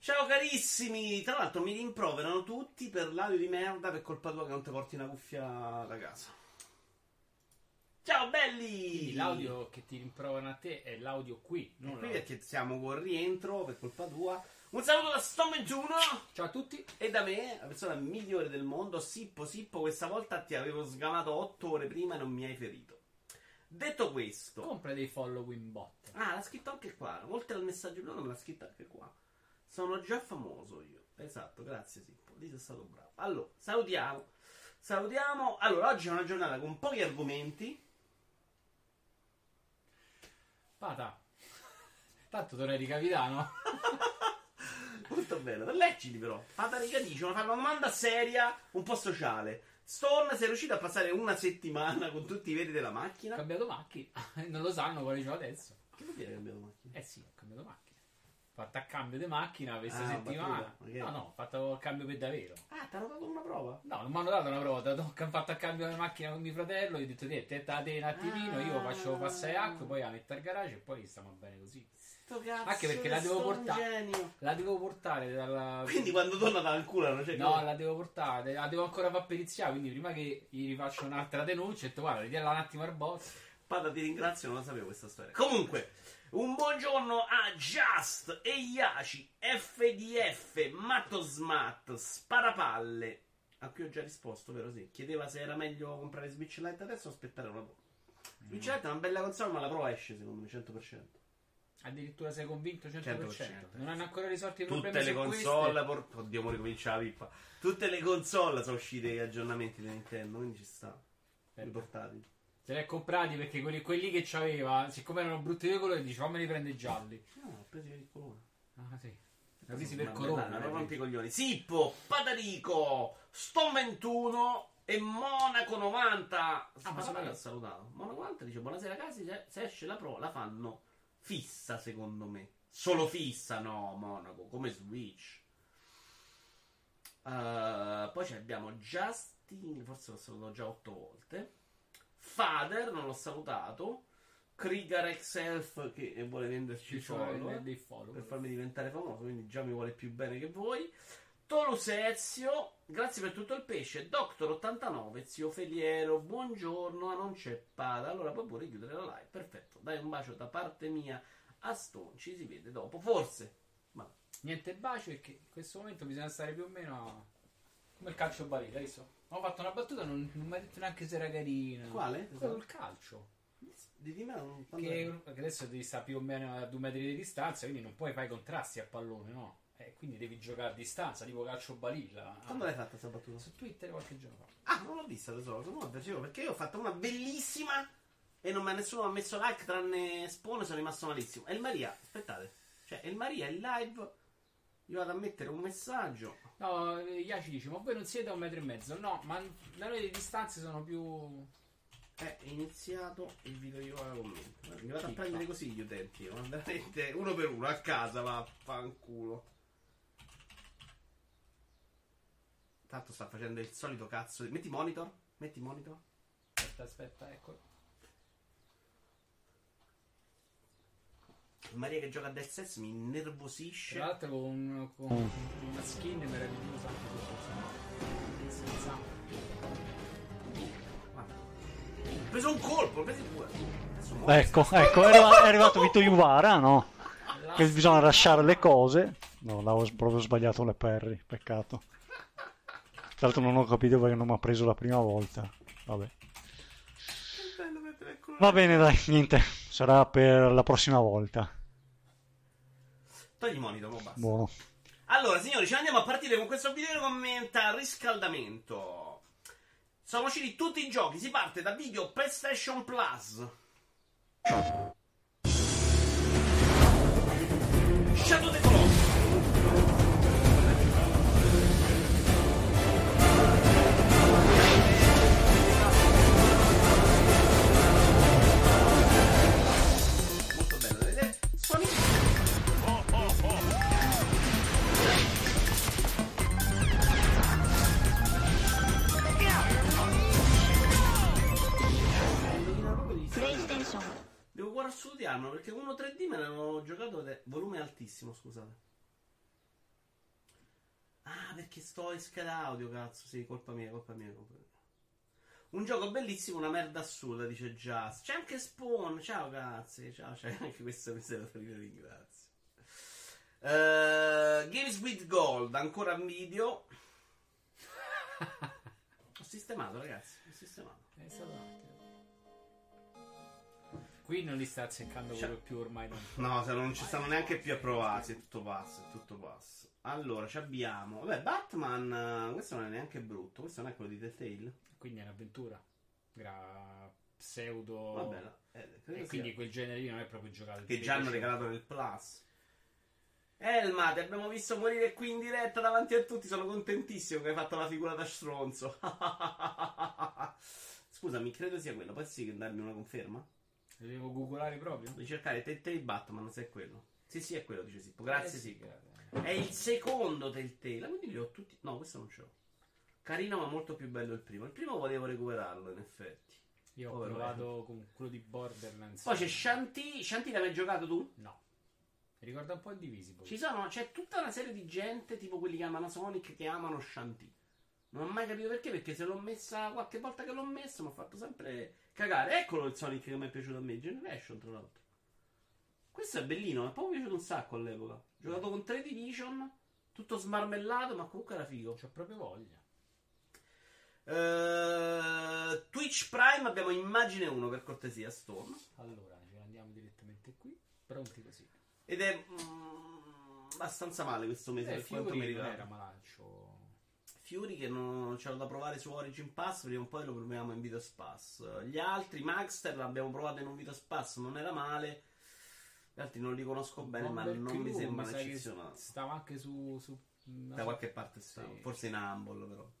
Ciao carissimi! Tra l'altro mi rimproverano tutti per l'audio di merda per colpa tua che non ti porti una cuffia da casa. Ciao belli! Quindi l'audio che ti rimproverano a te è l'audio qui, non qui l'audio. perché siamo con rientro per colpa tua. Un saluto da Stone21 Ciao a tutti. e da me, la persona migliore del mondo, Sippo Sippo. Questa volta ti avevo sgamato 8 ore prima e non mi hai ferito. Detto questo, Compra dei following bot. ah, l'ha scritto anche qua. Oltre al messaggio no, me l'ha scritto anche qua. Sono già famoso io. Esatto, grazie Sippo. Lì sei stato bravo. Allora, salutiamo. Salutiamo. Allora, oggi è una giornata con pochi argomenti. Pata. Tanto tornai di capitano. Molto bello. Leggili però. Patarica dice, fanno una domanda seria, un po' sociale. Stone, sei riuscito a passare una settimana con tutti i veri della Ho macchina? cambiato macchina. non lo sanno quale c'ho adesso. Che vuol dire che cambiato macchina? Eh sì, ho cambiato macchina. Ho fatto a cambio di macchina questa Ah, settimana. battuta, ma che- No, no, ho fatto il cambio per davvero. Ah, ti hanno dato una prova? No, non mi hanno dato una prova, ho fatto a cambio di macchina con mio fratello, gli ho detto te, te te un attimino, io faccio passare acqua, poi la metto al garage e poi stiamo bene così. Sto cazzo Anche perché la devo portare. La devo portare dalla... Quindi quando torna dal culo non c'è No, la devo portare, la devo ancora far periziare, quindi prima che gli rifaccio un'altra denuncia, ho detto guarda, ridiela un attimo al boss. Pada, ti ringrazio, non la sapevo questa storia. Comunque, un buongiorno a Just, Eiaci, FDF, Matto Smat, Sparapalle. A cui ho già risposto, vero? Sì. Chiedeva se era meglio comprare Switch Lite adesso o aspettare una prova. Switch Lite è una bella console, ma la prova esce secondo me 100%. Addirittura sei convinto 100%. 100%. Non hanno ancora risolto i Tutte problemi le su queste. console, por- oddio, mo ricomincia la pippa. Tutte le console sono usciti gli aggiornamenti di Nintendo, quindi ci sta. Riportati. Se li hai comprati perché quelli, quelli che c'aveva, siccome erano brutti di colore, dice fammeli prendere i gialli. No, ho preso il colore. Ah sì. Li ho presi per li non rompi i coglioni. Sippo, Patarico, Stone 21 e Monaco 90. Ah, ma sono ha salutato. Monaco 90 dice buonasera casi, se, se esce la pro la fanno fissa secondo me. Solo fissa, no, Monaco, come Switch. Uh, poi abbiamo Justin, forse l'ho salutato già otto volte. Father, non l'ho salutato. Krieger X-Elf che vuole venderci i Ci sono follower dei per follower. farmi diventare famoso, quindi già mi vuole più bene che voi. Tolusezio, grazie per tutto il pesce. Doctor89, zio Feliero, buongiorno, non c'è pada. Allora puoi pure chiudere la live, perfetto. Dai un bacio da parte mia a Stone, ci si vede dopo, forse. Ma Niente bacio perché in questo momento bisogna stare più o meno a... come il calcio balilla, hai visto? Ho fatto una battuta, non, non mi ha detto neanche se era carina. Quale? Quello del calcio. di di me non Che, che adesso devi stare più o meno a due metri di distanza, quindi non puoi fare i contrasti a pallone, no? Eh, quindi devi giocare a distanza, tipo calcio balilla. Quando l'hai fatta questa battuta? Su Twitter qualche giorno fa. Ah, non l'ho vista tesoro, sono avversivo perché io ho fatto una bellissima e non mi ha nessuno ha messo like tranne Spone, sono rimasto malissimo. E il Maria, aspettate, cioè il Maria in live, io vado a mettere un messaggio. No, Iaci dice, ma voi non siete a un metro e mezzo? No, ma da noi le distanze sono più... È iniziato il video io a commento. Mi vado a prendere così gli utenti, veramente uno per uno a casa, va fanculo. Tanto sta facendo il solito cazzo. Metti monitor? Metti monitor? Aspetta, aspetta, ecco. Maria che gioca a Dead Cells mi innervosisce. Tra l'altro con, con una skin meravigliosa anche questa. Senza... Guarda. Ho preso un colpo, ho preso due. Ecco, ecco, è arriva- è arrivato Vito Iuvara, no? Che bisogna lasciare le cose. No, l'avevo proprio sbagliato le perri, peccato. Tra l'altro non ho capito perché non mi ha preso la prima volta. Vabbè. Va bene, dai, niente. Sarà per la prossima volta. Togli il monitor, mo basta. Buono. Allora, signori, ci andiamo a partire con questo video che commenta riscaldamento. Sono usciti tutti i giochi, si parte da video PlayStation Plus. Shadow the Guardare studiarlo perché uno 3D me l'hanno giocato è volume altissimo, scusate. Ah, perché sto in scheda audio, cazzo. Sì, colpa mia, colpa mia, colpa mia. Un gioco bellissimo, una merda assurda, dice Just. C'è anche Spawn. Ciao, cazzi. Ciao, c'è anche questo miseratore, vi ringrazio. Uh, Games with Gold, ancora video. Ho sistemato, ragazzi. Ho sistemato. È stato un attimo. Qui non li sta azzeccando Cioè- più ormai. Non... No, se non ci stanno neanche più approvati. È tutto passo, è tutto passo. Allora, ci abbiamo. Vabbè, Batman. eh, Questo non è neanche brutto. Questo non è quello di Telltale. Quindi è un'avventura. Gra... pseudo. Vabbè, no, eh. E sia- quindi quel genere lì non è proprio giocato. che già hanno regalato nel Plus. Elma, ti abbiamo visto morire qui in diretta davanti a tutti. Sono contentissimo che hai fatto la figura da stronzo. Scusami, credo sia quello. Potresti darmi una conferma? Devo googolare proprio? Devi cercare Telltale Batman se è quello. Sì, sì, è quello, dice Sippo. Grazie, Eh, grazie. È il secondo Telltale. Quindi li ho tutti. No, questo non ce l'ho. Carino, ma molto più bello il primo. Il primo volevo recuperarlo, in effetti. Io ho Povero provato con quello di Borderlands. Poi c'è Shanti. Shanti l'hai mai giocato tu? No. Mi ricorda un po' il Divisible. Ci sono, c'è tutta una serie di gente, tipo quelli che amano Sonic, che amano Shanti. Non ho mai capito perché, perché se l'ho messa qualche volta che l'ho messo mi ha fatto sempre cagare. Eccolo il Sonic che mi è piaciuto a me, Generation tra l'altro. Questo è bellino, mi è proprio piaciuto un sacco all'epoca. Ho giocato con 3 Division, tutto smarmellato, ma comunque era figo. C'ho proprio voglia. Eh, Twitch Prime abbiamo immagine 1 per cortesia, Storm. Allora, ce ne andiamo direttamente qui. Pronti così. Ed è mm, abbastanza male questo mese Eh, per quanto mi riguarda. era malaccio. Fury che non c'era da provare su Origin Pass, prima o poi lo proviamo in Vitas Pass. Gli altri, Maxter, l'abbiamo provato in un Vitas Pass, non era male. Gli altri non li conosco bene, ma Bomber non mi Crew, sembrano sa che eccezionali. Stava anche su. su Da qualche parte stavo, Sì. forse in Humble però.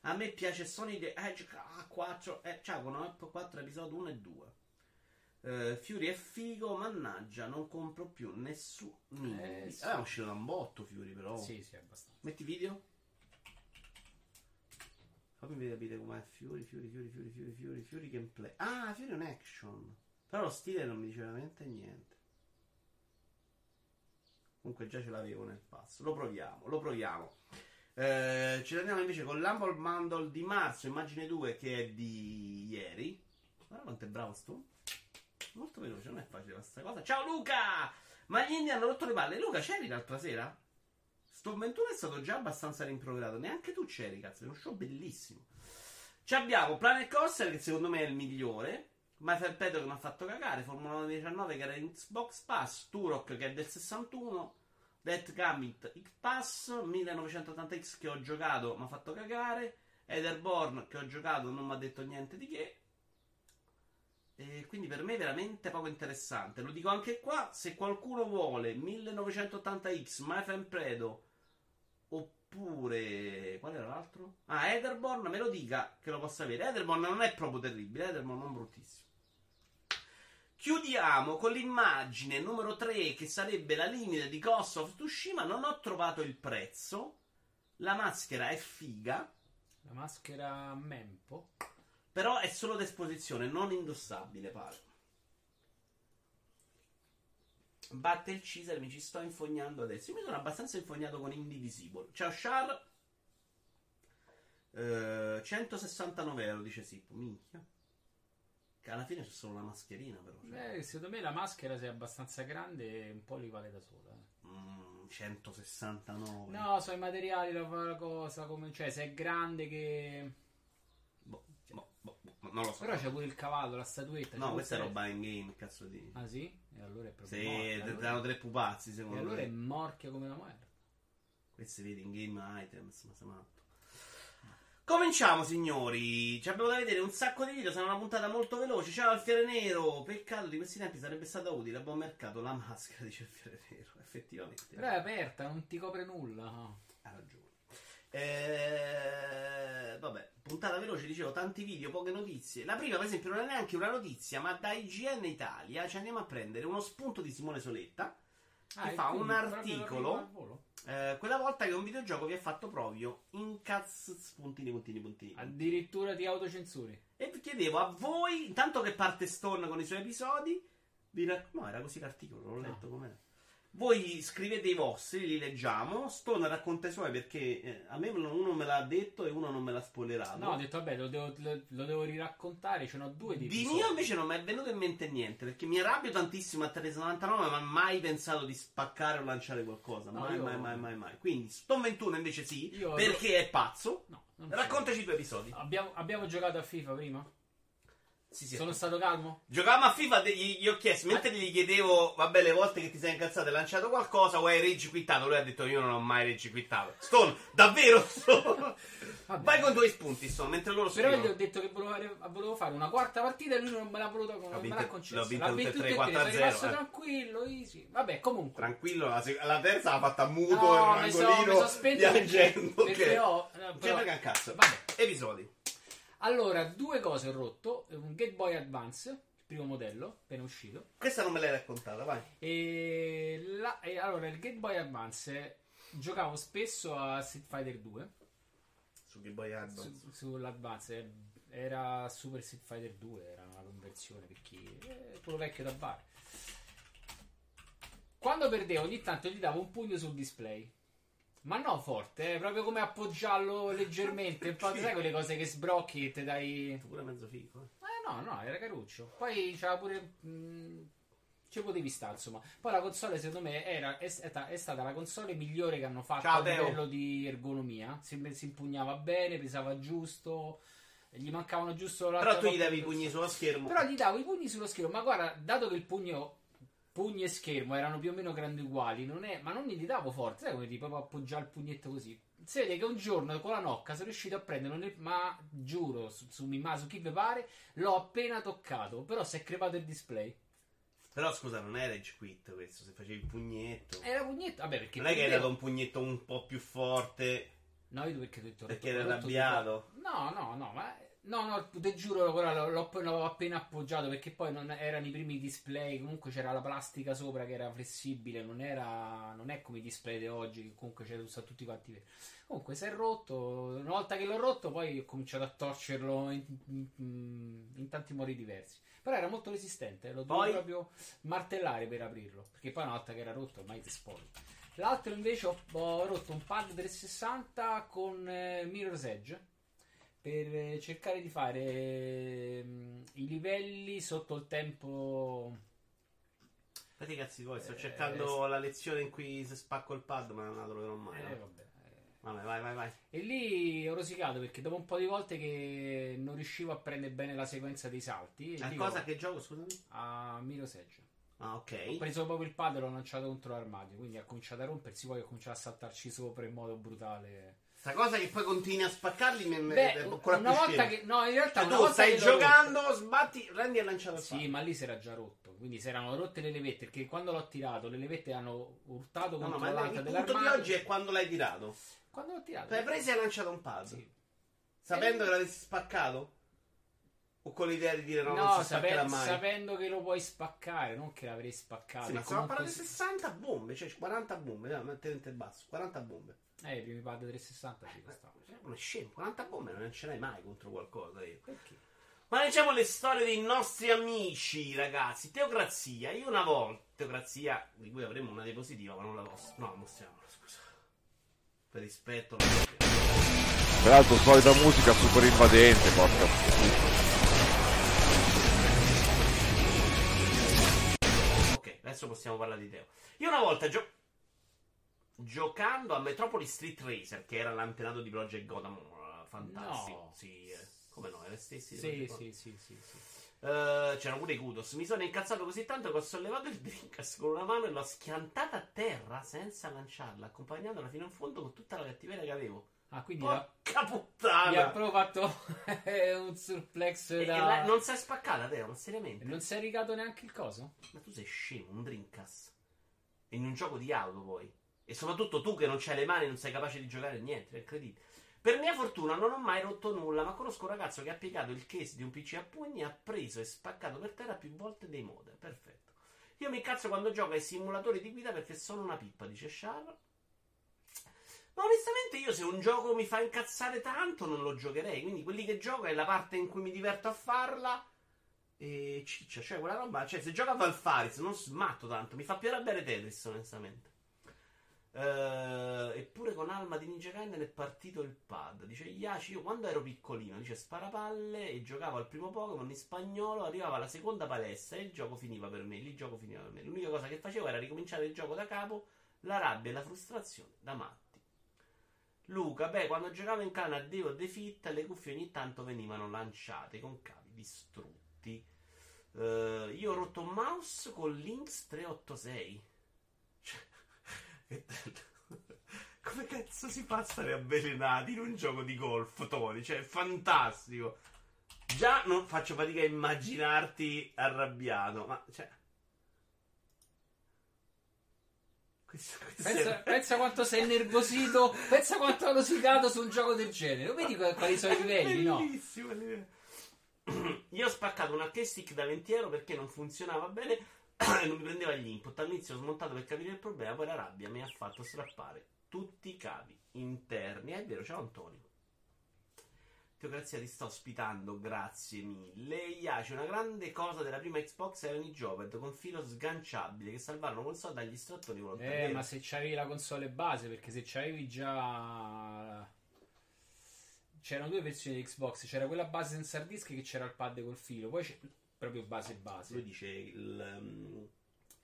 A me piace Sonic the Edge 4, eh, con 4 episodi 1 e 2. Eh, Fury è figo, mannaggia, non compro più nessuno. Eh, sì. Eh, è uscito da un botto Fury però. Sì, sì, abbastanza. Metti video? Fammi capire com'è Fury, Fury, Fury, Fury, Fury, Fury, Fury gameplay. Ah, Fury è un action. Però lo stile non mi dice veramente niente. Comunque già ce l'avevo nel passo. Lo proviamo, lo proviamo. Eh, ci andiamo invece con l'Humble Bundle di marzo, immagine 2 che è di ieri. Guarda quanto è bravo sto. Molto veloce, non è facile questa cosa. Ciao Luca! Ma gli indie hanno rotto le palle. Luca, c'eri l'altra sera? Sto 21 è stato già abbastanza rimproverato. Neanche tu c'eri, cazzo. È uno show bellissimo. Ci abbiamo Planet Coaster, che secondo me è il migliore. Michael Pedro che mi ha fatto cagare. Formula 1 19 che era in Xbox Pass. Turok che è del 61. Death Gambit X Pass. 1980X che ho giocato, mi ha fatto cagare. Etherborn che ho giocato, non mi ha detto niente di che. E quindi per me è veramente poco interessante. Lo dico anche qua: se qualcuno vuole 1980X, My Predo, oppure qual era l'altro? Ah, Etherborn, me lo dica che lo possa avere. Etherborn non è proprio terribile, Etherborn non bruttissimo. Chiudiamo con l'immagine numero 3 che sarebbe la limite di Ghost of Tsushima. Non ho trovato il prezzo. La maschera è figa. La maschera Mempo. Però è solo d'esposizione, non indossabile, pare. Batte il Caesar, mi ci sto infognando adesso. Io mi sono abbastanza infognato con Indivisible. Ciao Char. Eh, 169 euro, dice Sippo. Minchia. Che alla fine c'è solo la mascherina, però. cioè. Beh, secondo me la maschera, se è abbastanza grande, un po' li vale da sola. eh. Mm, 169. No, so i materiali, la cosa, come, cioè se è grande che... Boh, boh, boh, boh, non lo so. Però c'è pure il cavallo, la statuetta. no, questa è roba in game, cazzo di. Ah sì? E allora è proprio morta. ti allora- danno tre pupazzi, E secondo allora è me. morchia come la merda. Questi vedi in game items, ma sei matto. Cominciamo, signori. Ci abbiamo da vedere un sacco di video. Sarà una puntata molto veloce. Ciao, Alfiere Nero. Peccato di questi tempi sarebbe stata utile a buon mercato la maschera, dice Alfiere Nero. Effettivamente. Però è aperta, non ti copre nulla. Ha ragione. Eh, vabbè, puntata veloce, dicevo, tanti video, poche notizie. La prima, per esempio, non è neanche una notizia, ma da IGN Italia ci andiamo a prendere uno spunto di Simone Soletta. Ah, e fa un articolo. Eh, quella volta che un videogioco vi ha fatto proprio incazz puntini puntini puntini. Addirittura ti autocensuri. E vi chiedevo a voi, intanto che parte Stone con i suoi episodi, vi rac- no, era così l'articolo, l'ho letto com'era. Voi scrivete i vostri, li leggiamo. Stone racconta i suoi perché eh, a me uno me l'ha detto e uno non me l'ha spoilerato. No, ho detto, vabbè, lo devo, lo, lo devo riraccontare. Ce n'ho due di Di mio invece non mi è venuto in mente niente perché mi arrabbio tantissimo a Teresa 99 ma mai pensato di spaccare o lanciare qualcosa. No, mai, io- mai, mai, mai, mai. Quindi Stone 21 invece sì, Io- perché è pazzo. No, non so. Raccontaci i tuoi episodi. Abbiamo, abbiamo giocato a FIFA prima? Sì, sì. Sono stato calmo? Giocavamo a FIFA, gli, gli ho chiesto, mentre gli chiedevo, vabbè, le volte che ti sei incazzato e lanciato qualcosa, o hai rage quittato? Lui ha detto, io non ho mai rage quittato. Stone, davvero? Stone? Vabbè. Vai con due spunti, Stone, mentre loro Però scrivono. gli ho detto che volevo, volevo fare una quarta partita e lui non me l'ha voluto non me l'ha concesso. l'ho vinte L'ha tutte e tre, tutte e tre, 4 a sono rimasto 0, eh. tranquillo, easy. Vabbè, comunque. Tranquillo, la, la terza l'ha fatta muto No, in un so- angolino, so perché, piangendo. perché ok. ho... no, Che però- frega un cazzo. Vabbè. Episodi. Allora, due cose ho rotto. Un Game Boy Advance, il primo modello, appena uscito. Questa non me l'hai raccontata, vai. E, la- e allora, il Game Boy Advance giocavo spesso a Street Fighter 2 Su Game Boy Advance. su- sull'Advance. Era Super Street Fighter 2, era una conversione per chi... eh, quello vecchio da bar. Quando perdevo ogni tanto gli davo un pugno sul display. Ma no forte, eh, proprio come appoggiarlo leggermente. Un po', sai quelle cose che sbrocchi e te dai... Tu pure mezzo figo, eh. Eh no, no, era caruccio. Poi c'era pure. mh, ci potevi stare, insomma. Poi la console, secondo me, era, è, stata, è stata la console migliore che hanno fatto Ciao, a Teo. livello di ergonomia. Si, si impugnava bene, pesava giusto. Gli mancavano giusto la Però tu gli davi i pugni sullo schermo. Però gli davo i pugni sullo schermo. Ma guarda, dato che il pugno. Pugno e schermo erano più o meno grandi uguali, non è, ma non gli davo forte, sai come ti proprio appoggiare il pugnetto così. Si vede che un giorno con la nocca sono riuscito a prenderlo, nel- ma giuro, su, su, Mimma, su chi vi pare, l'ho appena toccato, però si è crepato il display. Però scusa, non è rage quit questo, se facevi il pugnetto. Era pugnetto, vabbè perché... non è che dato un pugnetto un po' più forte No, io perché ho detto... perché due arrabbiato. No, no, no, ma... No, no, te giuro, guarda, l'ho, l'ho appena- appoggiato perché poi non erano i primi display, comunque c'era la plastica sopra che era flessibile, non era non è come i display di oggi che comunque c'è sono tutti quanti veri. Comunque si è rotto, una volta che l'ho rotto poi ho cominciato a torcerlo in, in- in tanti modi diversi. Però era molto resistente, lo dovevo Poi? proprio martellare per aprirlo, perché poi una volta che era rotto ormai ti spoil. L'altro invece ho, ho rotto un pad 360 con eh, Mirror's Edge per eh, cercare di fare ehm, i livelli sotto il tempo. I cazzi tuoi, sto Eh, cercando la lezione in cui spacco il pad, ma non la troverò mai. Eh, no? vabbè, eh. Vabbè, vai, vai, vai. E lì ho rosicato perché dopo un po' di volte che non riuscivo a prendere bene la sequenza dei salti, A dico, cosa che gioco, scusami? a Mirror's Edge. Ah, Ho ok. preso proprio il pad e l'ho lanciato contro l'armadio, quindi ha cominciato a rompersi, poi ho cominciato a saltarci sopra in modo brutale. Sta cosa che poi continui a spaccarli mi mi- Beh, è ancora una più volta scemo. che no, in realtà Cioè, una tu volta stai che rotto- giocando, sbatti, rendi e lanciato il Sì, ma lì si era già rotto. Quindi si erano rotte le levette. Perché quando l'ho tirato, le levette hanno urtato No, no, contro ma il punto di dell'armadio. oggi è quando l'hai tirato. Quando l'ho tirato? L'hai preso e hai lanciato un pad. Sì. Sapendo Eh. che l'avessi spaccato? O con l'idea di dire no, No, non si sape- spaccherà mai? sapendo che lo puoi spaccare, non che l'avrei spaccato. Sì, ma stiamo Comunque parlando di sì. 60 bombe, cioè 40 bombe, no, mettete il basso, 40 bombe. Eh, i primi pad 360 ci costavano. Ma è scemo, 40 bombe non ce l'hai mai contro qualcosa io. Perché? Ma leggiamo le storie dei nostri amici, ragazzi. Teocrazia, io una volta, Teocrazia, di cui avremo una diapositiva, ma non la posso. No, mostriamola, scusa. Per rispetto. non la mostriamo. Peraltro solita musica super invadente, porca. Ok, adesso possiamo parlare di Teo. Io una volta gio- giocando a Metropolis Street Racer, che era l'antenato di Project Gotham, eh, fantastico. No. Sì, eh, come no, era stessi. Sì, sì, sì, sì, sì. Eh, c'era pure i Kudos. Mi sono incazzato così tanto che ho sollevato il Dreamcast con una mano e l'ho schiantata a terra senza lanciarla, accompagnandola fino in fondo con tutta la cattiveria che avevo. Ah, quindi la- Porca mi ha puttana! proprio fatto un suplex E- e da... la- non si è spaccata, Teo, ma seriamente. Non si è rigato neanche il coso? Ma tu sei scemo, un. E in un gioco di auto poi. E soprattutto tu che non c'hai le mani, non sei capace di giocare niente, è incredibile. Per mia fortuna non ho mai rotto nulla, ma conosco un ragazzo che ha piegato il case di un PC a pugni, ha preso e spaccato per terra più volte dei modem. Perfetto. Io mi incazzo quando gioco ai simulatori di guida perché sono una pippa, dice Char. Ma onestamente io se un gioco mi fa incazzare tanto non lo giocherei. Quindi quelli che gioco è la parte in cui mi diverto a farla. E ciccia, cioè quella roba, cioè se giocato al Faris non smatto tanto, mi fa più arrabbiare Tetris onestamente. Eh, eppure con Alma di Ninja Gaiden è partito il pad. Dice Iaci, io quando ero piccolino, dice sparapalle e giocavo al primo Pokémon in spagnolo, arrivava alla seconda palestra e il gioco finiva per me. Lì gioco finiva per me. L'unica cosa che facevo era ricominciare il gioco da capo, la rabbia e la frustrazione da matti. Luca, beh, quando giocavo in canna a Deo The Fit, le cuffie ogni tanto venivano lanciate con cavi distrutti. Eh, io ho rotto un mouse con Lynx 386. Cioè, che- Come cazzo si fa a stare avvelenati in un gioco di golf, Tony? Cioè, è fantastico. Già non faccio fatica a immaginarti arrabbiato, ma cioè. Questo, questo Pensa, è- pensa quanto sei nervosito, pensa quanto hai rosicato su un gioco del genere. Lo vedi quali quali sono i livelli, no? Bellissimo livello. Io ho spaccato un arcade stick da 20 euro perché non funzionava bene e non mi prendeva gli input. All'inizio ho smontato per capire il problema, poi la rabbia mi ha fatto strappare tutti i cavi interni. È vero, ciao Antonio. Teocrazia ti sto ospitando, grazie mille. Iaci, una grande cosa della prima Xbox erano i Joped con filo sganciabile che salvarono console dagli estrattori volontari. Eh, ma se c'avevi la console base, perché se c'avevi già. C'erano due versioni di Xbox, c'era quella base senza hard disk che c'era il pad col filo, poi c'è proprio base Lui base. dice il. um,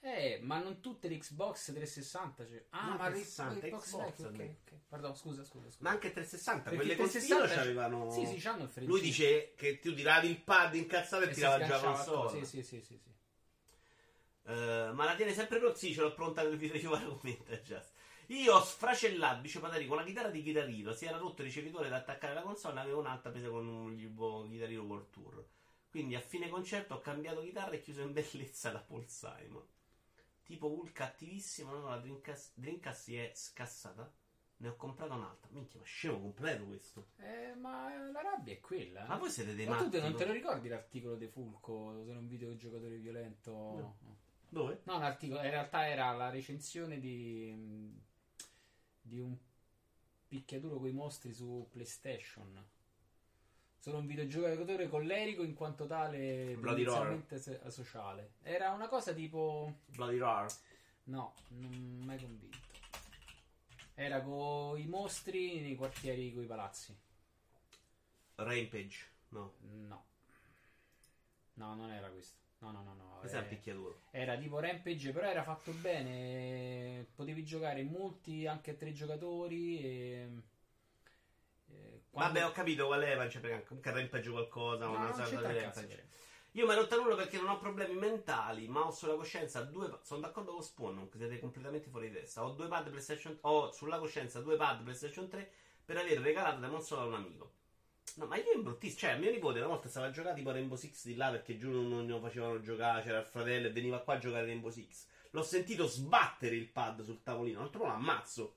Eh, ma non tutte le Xbox 360. Cioè... Ah, No, ma le 360, Xbox, Xbox, vecchie, ok, almeno. ok. Pardon, scusa, scusa, scusa. Ma anche 360, Perché quelle il col 360 filo c'avevano. Sì, sì, c'hanno il. Lui dice che tu tiravi il pad incazzato e, E si tirava già la console. Sì, sì, sì, sì, sì. Eh, ma la tiene sempre pronta? Sì, ce l'ho pronta nel video di Ivano commenta just. Io ho sfracellato, dice Patari, con la chitarra di chitarrino. Si era rotto il ricevitore da attaccare alla console, avevo un'altra presa con un chitarrino World Tour. Quindi a fine concerto ho cambiato chitarra e chiuso in bellezza la Paul Simon. Tipo Hulk cattivissimo, no, la Dreamcast, Dreamcast si è scassata. Ne ho comprata un'altra. Minchia, ma scemo completo questo. Eh, ma la rabbia è quella. eh. Ma voi siete dei Ma tu matti. te- non te lo ricordi l'articolo di Fulco? Se non video giocatore violento. No. Dove? No, l'articolo, in realtà era la recensione di, di un picchiaduro coi mostri su PlayStation. Sono un videogiocatore collerico in quanto tale Bloody tendenzialmente sociale. Era una cosa tipo. Bloody Roar. No, non mai convinto. Era con i mostri nei quartieri coi palazzi. Rampage. No. No. No, non era questo. No, no, no, no. Questo è eh, un picchiaduro. Era tipo Rampage, però era fatto bene. Potevi giocare in multi, anche a tre giocatori. E... quando- Vabbè, ho capito qual è, ma c'è perché comunque Rampage qualcosa, No, una non sorta di cioè. Io mi ero tenuto perché non ho problemi mentali, ma ho sulla coscienza due. pa- Sono d'accordo con Spawn, che siete completamente fuori di testa. Ho due pad PlayStation. Ho sulla coscienza due pad PlayStation 3 per aver regalato da console a un amico. No, ma io imbruttissimo. Cioè, mio nipote una volta stava a giocare tipo Rainbow Six di là perché giù non, non lo facevano giocare. C'era il fratello e veniva qua a giocare Rainbow Six. L'ho sentito sbattere il pad sul tavolino. Altro lo ammazzo.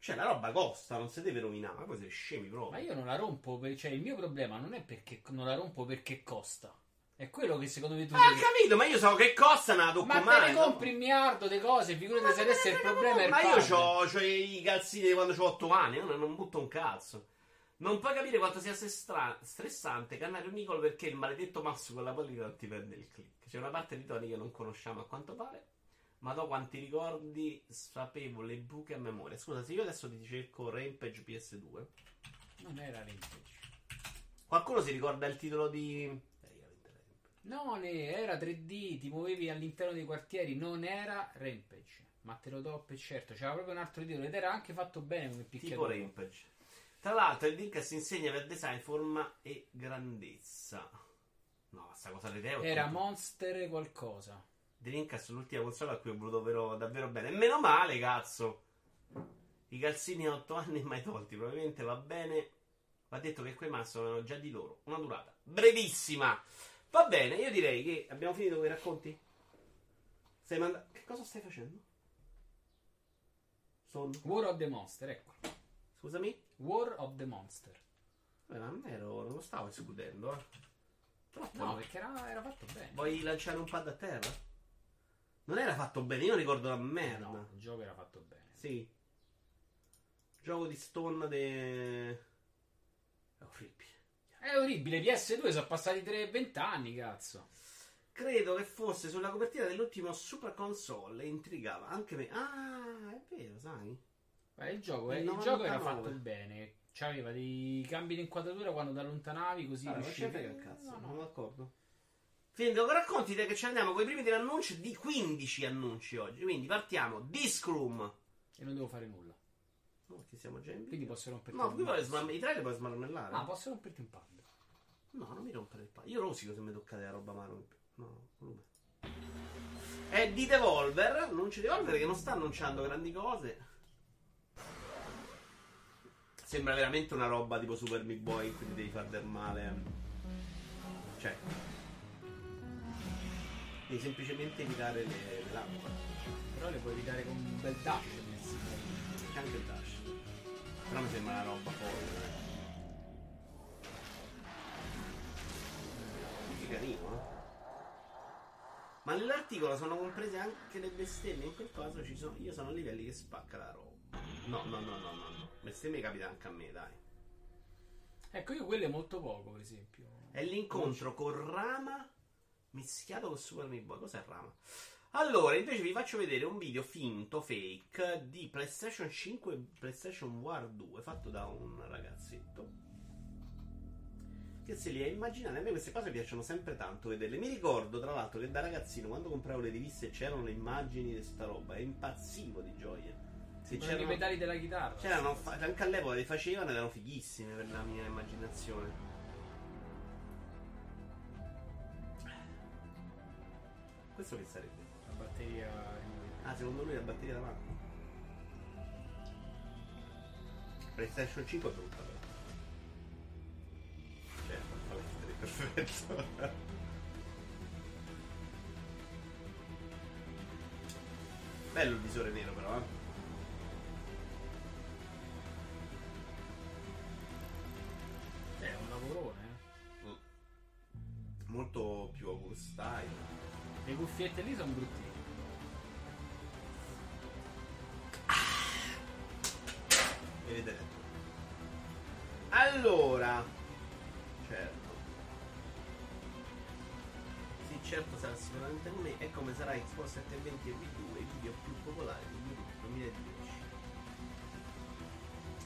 Cioè, la roba costa, non si deve rovinare. Ma voi siete scemi proprio. Ma io non la rompo, per- cioè il mio problema non è perché non la rompo perché costa. È quello che secondo me tu Ah, ho devi- capito, ma io so che costa me la tocco Ma te ne compri un miliardo di cose, figurati se adesso il problema è il Ma io ho i calzini di quando ho 8 anni, io non, butto un cazzo. Non puoi capire quanto sia sestra- stressante cannare un Nicolo perché il maledetto mouse con la pallina non ti perde il click. C'è una parte di Tony che non conosciamo a quanto pare. Ma do quanti ricordi sapevo le buche a memoria. Scusa, se io adesso ti cerco Rampage PS2, Non era Rampage. qualcuno si ricorda il titolo di. Eh. No, ne era 3D, ti muovevi all'interno dei quartieri, non era Rampage. Ma te lo do per certo, c'era proprio un altro titolo ed era anche fatto bene come Tipo picchiaduro. Rampage. Tra l'altro, il Dreamcast insegna per design, forma e grandezza. No, sta cosa di Teo. Era Monster qualcosa. Dreamcast è l'ultima console a cui ho voluto davvero, davvero bene. E meno male, cazzo. I calzini a 8 anni mai tolti. Probabilmente va bene. Va detto che quei mazzi avevano già di loro una durata brevissima. Va bene, io direi che abbiamo finito con i racconti. Stai manda- Che cosa stai facendo? Sonno. War of the Monster, ecco. Scusami? War of the Monster. Eh, ma non ero, non lo stavo escludendo, eh. Troppo. No, perché era, era fatto bene. Vuoi lanciare un pad a terra? Non era fatto bene, io ricordo la merda. No, il gioco era fatto bene. Sì. Gioco di stone de... È orribile. È orribile, PS2 sono passati 3-20 anni, cazzo. Credo che fosse sulla copertina dell'ultimo Super Console e intrigava anche me. Ah, è vero, sai? Beh, il gioco, Il il gioco era 99. fatto bene. C'aveva dei cambi di inquadratura quando ti allontanavi così non ne riuscivi- frega il cazzo, No, no. non d'accordo. Quindi racconti te che ci andiamo con i primi dell'annuncio di 15 annunci oggi. Quindi partiamo. Disc Room. E non devo fare nulla. Oh, che siamo già in Quindi video. posso romperti No, qui pad. smarm- i trailer puoi smarmellare. Ah, posso romperti un pad. No, non mi rompere il pa. Io rosico se mi toccate la roba mano. No, volume. È di Devolver. Annuncio di Devolver che non sta annunciando grandi cose. Sembra veramente una roba tipo Super Meat Boy ti devi far del male. Cioè. Devi semplicemente evitare le, le lampade. Però le puoi evitare con un bel dash. C'è anche il dash. Però mi sembra una roba folle. eh. Che carino, eh. Ma nell'articolo sono comprese anche le bestemmie. In quel caso ci sono. Io sono a livelli che spacca la roba. No, no, no, no, no, no. Bestemmie capita anche a me, dai. Ecco, io quelle molto poco, per esempio. È l'incontro con Rama mischiato con Super Meat Boy. Cos'è Rama? Allora, invece vi faccio vedere un video finto, fake, di PlayStation 5 e PlayStation War 2, fatto da un ragazzetto. Che se li ha immaginati. A me queste cose piacciono sempre tanto vederle. Mi ricordo, tra l'altro, che da ragazzino, quando compravo le riviste c'erano le immagini di sta roba, impazzivo di gioia. Se C'erano i pedali della chitarra. c'erano anche all'epoca li facevano ed erano fighissime per la mia immaginazione. Questo che sarebbe? La batteria. Ah, secondo lui la batteria davanti. PlayStation 5 è brutta però. Certo, palestra, perfetto. Bello il visore nero però, eh. È un lavorone. eh. Molto più style. Le cuffiette lì sono bruttine. E vedrete. Allora, certo. Sì, certo sarà sicuramente con me. E come sarà Xbox 720 e Wii 2, i video più popolari di Wii 2010.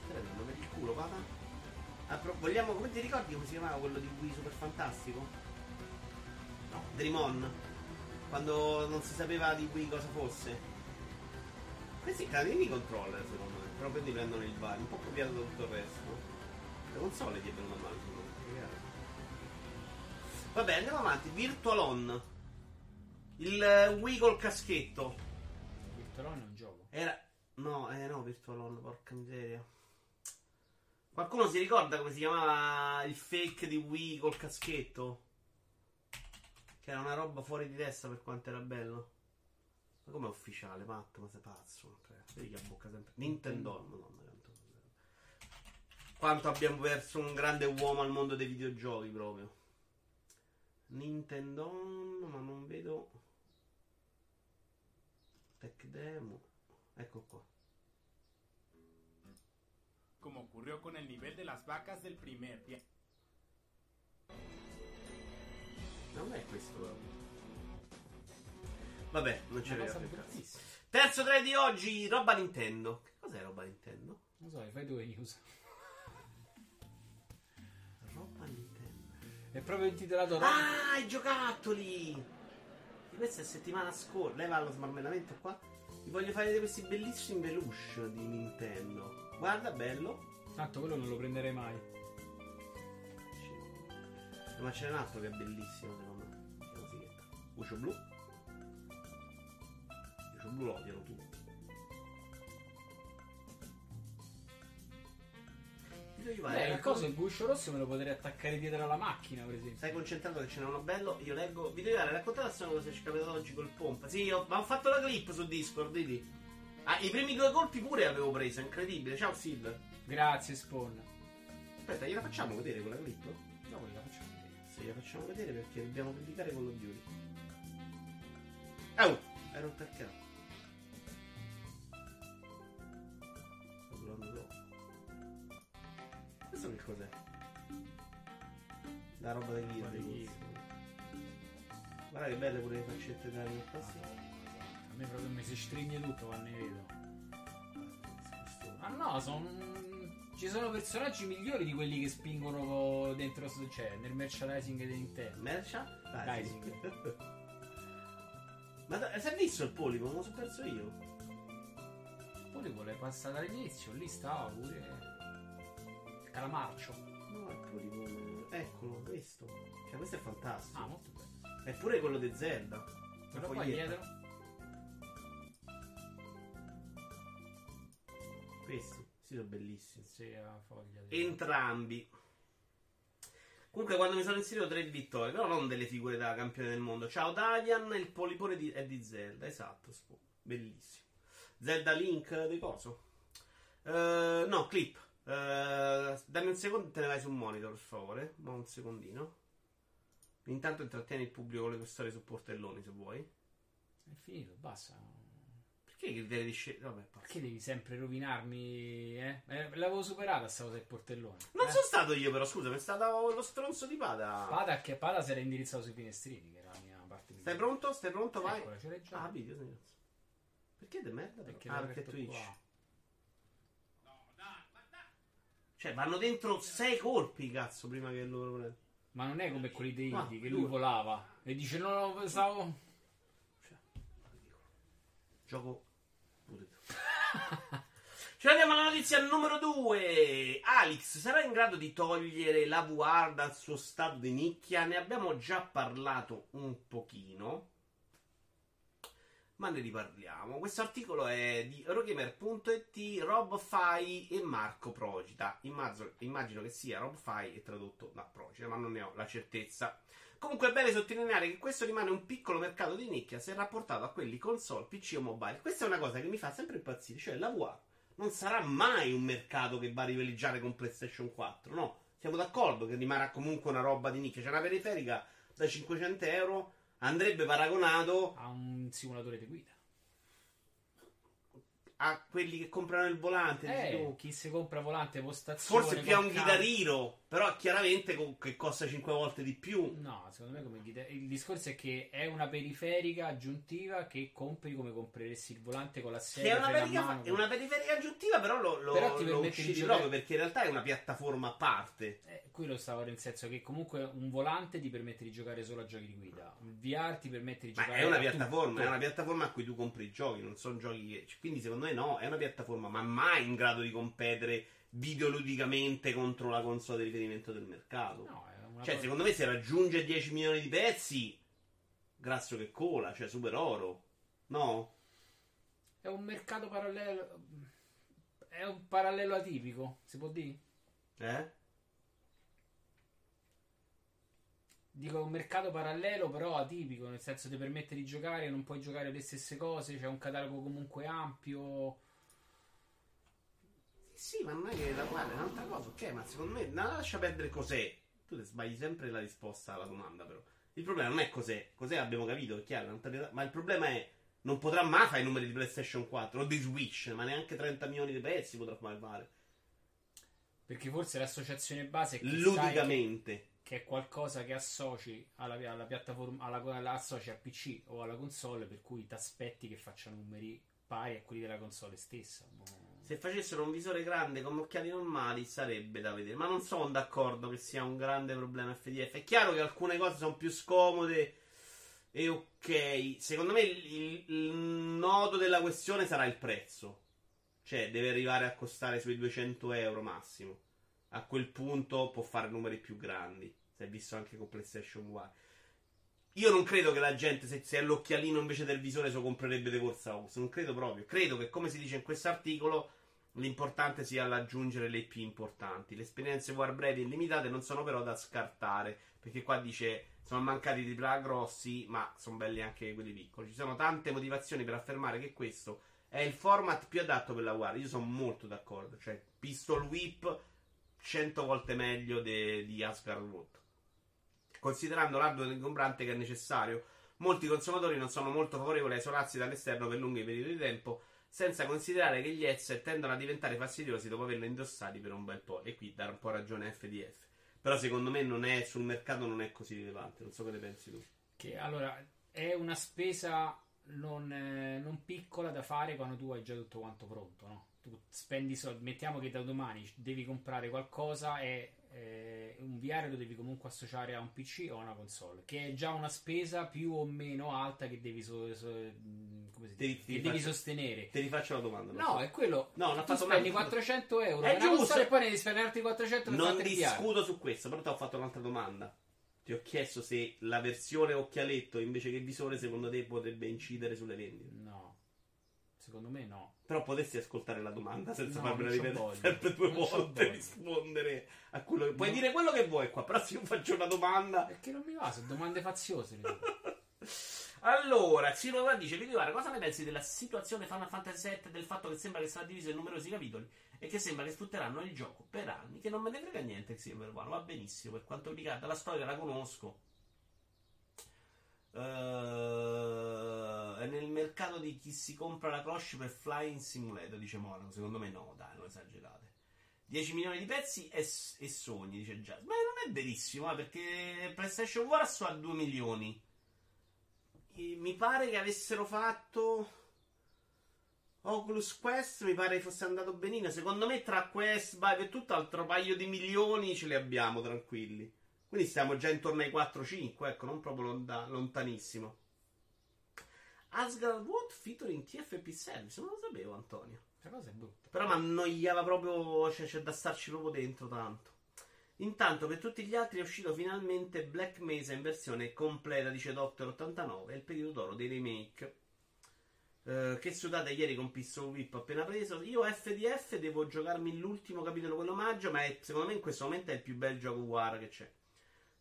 Prendendo per il culo, papà. Però vogliamo, come ti ricordi come si chiamava quello di Wii Super Fantastico? No, Dream On. Quando non si sapeva di Wii cosa fosse. Questi carini controller secondo me, però quindi prendono il vari, un po' copiato da tutto il resto. Le console gli è venuto male. Vabbè, andiamo avanti. Virtual On. Il eh, Wii col caschetto. Virtualone è un gioco. Era. No, eh no, Virtual On, porca miseria. Qualcuno si ricorda come si chiamava il fake di Wii col caschetto? Che era una roba fuori di testa per quanto era bello. Ma come ufficiale, matto, ma sei pazzo. Vedi che abbocca sempre. Nintendo, madonna, quanto, quanto abbiamo perso un grande uomo al mondo dei videogiochi proprio. Nintendo, ma non vedo. Tech demo. Ecco qua. como ocurrió con el nivel de las vacas del primer día. Non è questo però. Vabbè, non cosa bruttissima. Terzo trade di oggi, roba Nintendo. Che cos'è roba Nintendo? Non so, fai due news. Roba Nintendo. È proprio intitolato Rob- Ah, i giocattoli! Questa è settimana scorsa. Leva lo smarmellamento qua. Vi voglio fare vedere questi bellissimi peluche di Nintendo. Guarda, bello. Tanto quello non lo prenderei mai. Ma c'è un altro che è bellissimo, secondo me. C'è una fighetta. Uscio blu. Uscio blu lo odiano tutti. Devi Beh, il coso, il guscio rosso me lo potrei attaccare dietro alla macchina, per esempio. Stai concentrato che ce n'è uno bello. Io leggo. Vi devo dare raccontare la storia cosa ci è capitato oggi col pompa. Sì, io, ma ho fatto la clip su Discord, vedi? Ah, i primi due colpi pure avevo preso, incredibile. Ciao Sid. Grazie, Spawn. Aspetta, gliela facciamo vedere quella clip? Quella facciamo vedere. Sì, la facciamo vedere perché dobbiamo criticare Call of Duty. Oh! Hai rotto il cazzo. Sto durando troppo. Questo che cos'è? La roba video. di Guarda che belle pure le faccette da nel prossimo. A me proprio mi si stringe tutto quando ne vedo. Ma no, son... ci sono personaggi migliori di quelli che spingono dentro, cioè, nel merchandising di Nintendo. Mercia? Rising. Ma da- si è visto il polipo? Me lo sono perso io. Poi le vuole passare all'inizio, lì stava pure. Il calamarcio. No, il polipo. Eccolo, questo. Cioè, questo è fantastico. Ah, molto bello. È pure quello di Zelda. Quello qua dietro. Questo. Sì, sono bellissimi. Sì, di- Entrambi. Comunque, quando mi sono inserito tre vittorie, però non delle figure da campione del mondo. Ciao Dalian, il polipone di, è di Zelda, esatto, bellissimo. Zelda Link di coso? Eh, no, clip. Eh, dammi un secondo e te ne vai sul monitor, per favore. Ma un secondino. Intanto intrattieni il pubblico con le storie su portelloni, se vuoi. È finito, basta. Perché criteri di scelta? Vabbè, Perché devi sempre rovinarmi? Eh? Eh, l'avevo superata sta cosa del portellone. Non eh? sono stato io, però, scusa, mi è stato lo stronzo di Pada. Pada che Pada si era indirizzato sui finestrini, che era la mia parte Stai migliore. pronto? Stai pronto? Vai. Eccola, ce l'hai già. Ah, video, cazzo. Perché de merda? perché ah, perché Twitch. qua. Cioè, vanno dentro sei colpi, cazzo, prima che loro. Ma non è come quelli dei Ah, indie, che lui volava e dice no, no, stavo... Cioè, Gioco. Ci andiamo alla notizia numero 2. Alex sarà in grado di togliere la VR dal suo stato di nicchia? Ne abbiamo già parlato un pochino. Ma ne riparliamo. Questo articolo è di Eurogamer.it, Rob Fai e Marco Progita. Immagino, immagino che sia Rob Fai e tradotto da Progita, ma non ne ho la certezza. Comunque è bene sottolineare che questo rimane un piccolo mercato di nicchia se rapportato a quelli console, PC o mobile. Questa è una cosa che mi fa sempre impazzire, cioè la VR non sarà mai un mercato che va a rivaligiare con PlayStation 4, no? Siamo d'accordo che rimarrà comunque una roba di nicchia. C'è una periferica da 500 euro, andrebbe paragonato Ha un simulatore di guida. A quelli che comprano il volante. dici Eh, tu. chi si compra volante postazione... Forse più a un chitarrino, però chiaramente co- che costa 5 volte di più. No, secondo me come chitar- il discorso è che è una periferica aggiuntiva che compri come compreresti il volante con la Che sedia è una, freno a perica- mano, è una periferica aggiuntiva, però lo, lo, Però ti lo permette di usciti giocare- proprio perché in realtà è una piattaforma a parte. Eh, quello stavo nel senso che comunque un volante ti permette di giocare solo a giochi di guida. Un VR ti permette di Ma giocare è una piattaforma, tutto. è una piattaforma a cui tu compri i giochi, non sono giochi che. cioè, Quindi secondo me no, è una piattaforma, ma mai in grado di competere videoludicamente contro la console di riferimento del mercato. No, Cioè, secondo me se raggiunge 10 milioni di pezzi, grasso che cola, cioè super oro. No? è un mercato parallelo. È un parallelo atipico, si può dire? Eh? Dico un mercato parallelo, però atipico, nel senso ti permette di giocare, non puoi giocare le stesse cose, c'è un catalogo comunque ampio. Sì, ma non è che la guarda è un'altra cosa, ok, ma secondo me no, lascia perdere cos'è. Tu ti sbagli sempre la risposta alla domanda, però. Il problema non è cos'è, cos'è abbiamo capito, è chiaro, ma il problema è non potrà mai fare i numeri di PlayStation 4 o di Switch, ma neanche 30 milioni di pezzi potrà mai fare. Perché forse l'associazione base è che, Ludicamente. Che è qualcosa che associ alla, alla piattaforma, alla, alla- associ al PC o alla console, per cui ti aspetti che facciano numeri pari a quelli della console stessa. Boh. Se facessero un visore grande con occhiali normali sarebbe da vedere, ma non sono d'accordo che sia un grande problema FDF. È chiaro che alcune cose sono più scomode e ok. Secondo me il- il nodo della questione sarà il prezzo. Cioè, deve arrivare a costare sui 200 euro massimo. A quel punto può fare numeri più grandi. Si è visto anche con PlayStation 4. Io non credo che la gente, se, se è l'occhialino invece del visore, se lo comprerebbe di corsa Ox. Non credo proprio. Credo che, come si dice in questo articolo, l'importante sia l'aggiungere le IP importanti. Le esperienze VR brevi e limitate non sono però da scartare. Perché qua dice sono mancati di plug grossi, ma sono belli anche quelli piccoli. Ci sono tante motivazioni per affermare che questo è il format più adatto per la VR. Io sono molto d'accordo. Cioè, Pistol Whip 100 volte meglio de- di Asgard Root. Considerando l'hardware ingombrante che è necessario, molti consumatori non sono molto favorevoli a isolarsi dall'esterno per lunghi periodi di tempo, senza considerare che gli headset tendono a diventare fastidiosi dopo averli indossati per un bel po'. E qui dà un po' ragione FDF. Però secondo me è, sul mercato non è così rilevante. Non so che ne pensi tu. Che allora è una spesa non, eh, non piccola da fare quando tu hai già tutto quanto pronto, no? Tu spendi soldi, mettiamo che da domani devi comprare qualcosa e eh, un VR lo devi comunque associare a un PC o a una console, che è già una spesa più o meno alta che devi, so- so- dice? ti Che devi faccio- sostenere. Ti rifaccio la domanda. No, so. è quello. No, tu fatto spendi mai- 400 euro È una giusto. e poi ne devi spendere altri 400 per Non discuto su questo, però ti ho fatto un'altra domanda. Ti ho chiesto se la versione occhialetto invece che visore secondo te potrebbe incidere sulle vendite. No, secondo me no. Però potresti ascoltare la domanda senza No, farmela ripetere sempre due volte rispondere a quello che puoi No. dire quello che vuoi qua. Però se io faccio una domanda. Perché non mi va, sono domande faziose. Allora, Xilova dice: Videoare, cosa ne pensi della situazione Final Fantasy VII? Del fatto che sembra che sarà diviso in numerosi capitoli e che sembra che sfrutteranno il gioco per anni. Che non me ne frega niente, Xilova va benissimo. Per quanto mi riguarda, la storia la conosco. Eh, nel mercato di chi si compra la cloche per Flying Simulator, dice Monaco. Secondo me no, dai, non esagerate. 10 milioni di pezzi e, e sogni, dice Jazz. Ma non è verissimo, eh, perché PlayStation Wars ha 2 milioni. E mi pare che avessero fatto Oculus Quest, mi pare fosse andato benino. Secondo me tra Quest, Vive e tutto altro paio di milioni ce li abbiamo tranquilli. Quindi stiamo già intorno ai 4-5, ecco, non proprio lonta- lontanissimo. Asgard What featuring TFP Service, non lo sapevo Antonio. Questa cosa è brutta. Però mi annoiava proprio, cioè c'è da starci proprio dentro tanto. Intanto per tutti gli altri è uscito finalmente Black Mesa in versione completa, dice Doctor 89, è il periodo d'oro dei remake. Eh, che sudate ieri con Pistol Whip appena preso. Io FDF devo giocarmi l'ultimo capitolo, quello maggio, ma è- secondo me in questo momento è il più bel gioco War che c'è.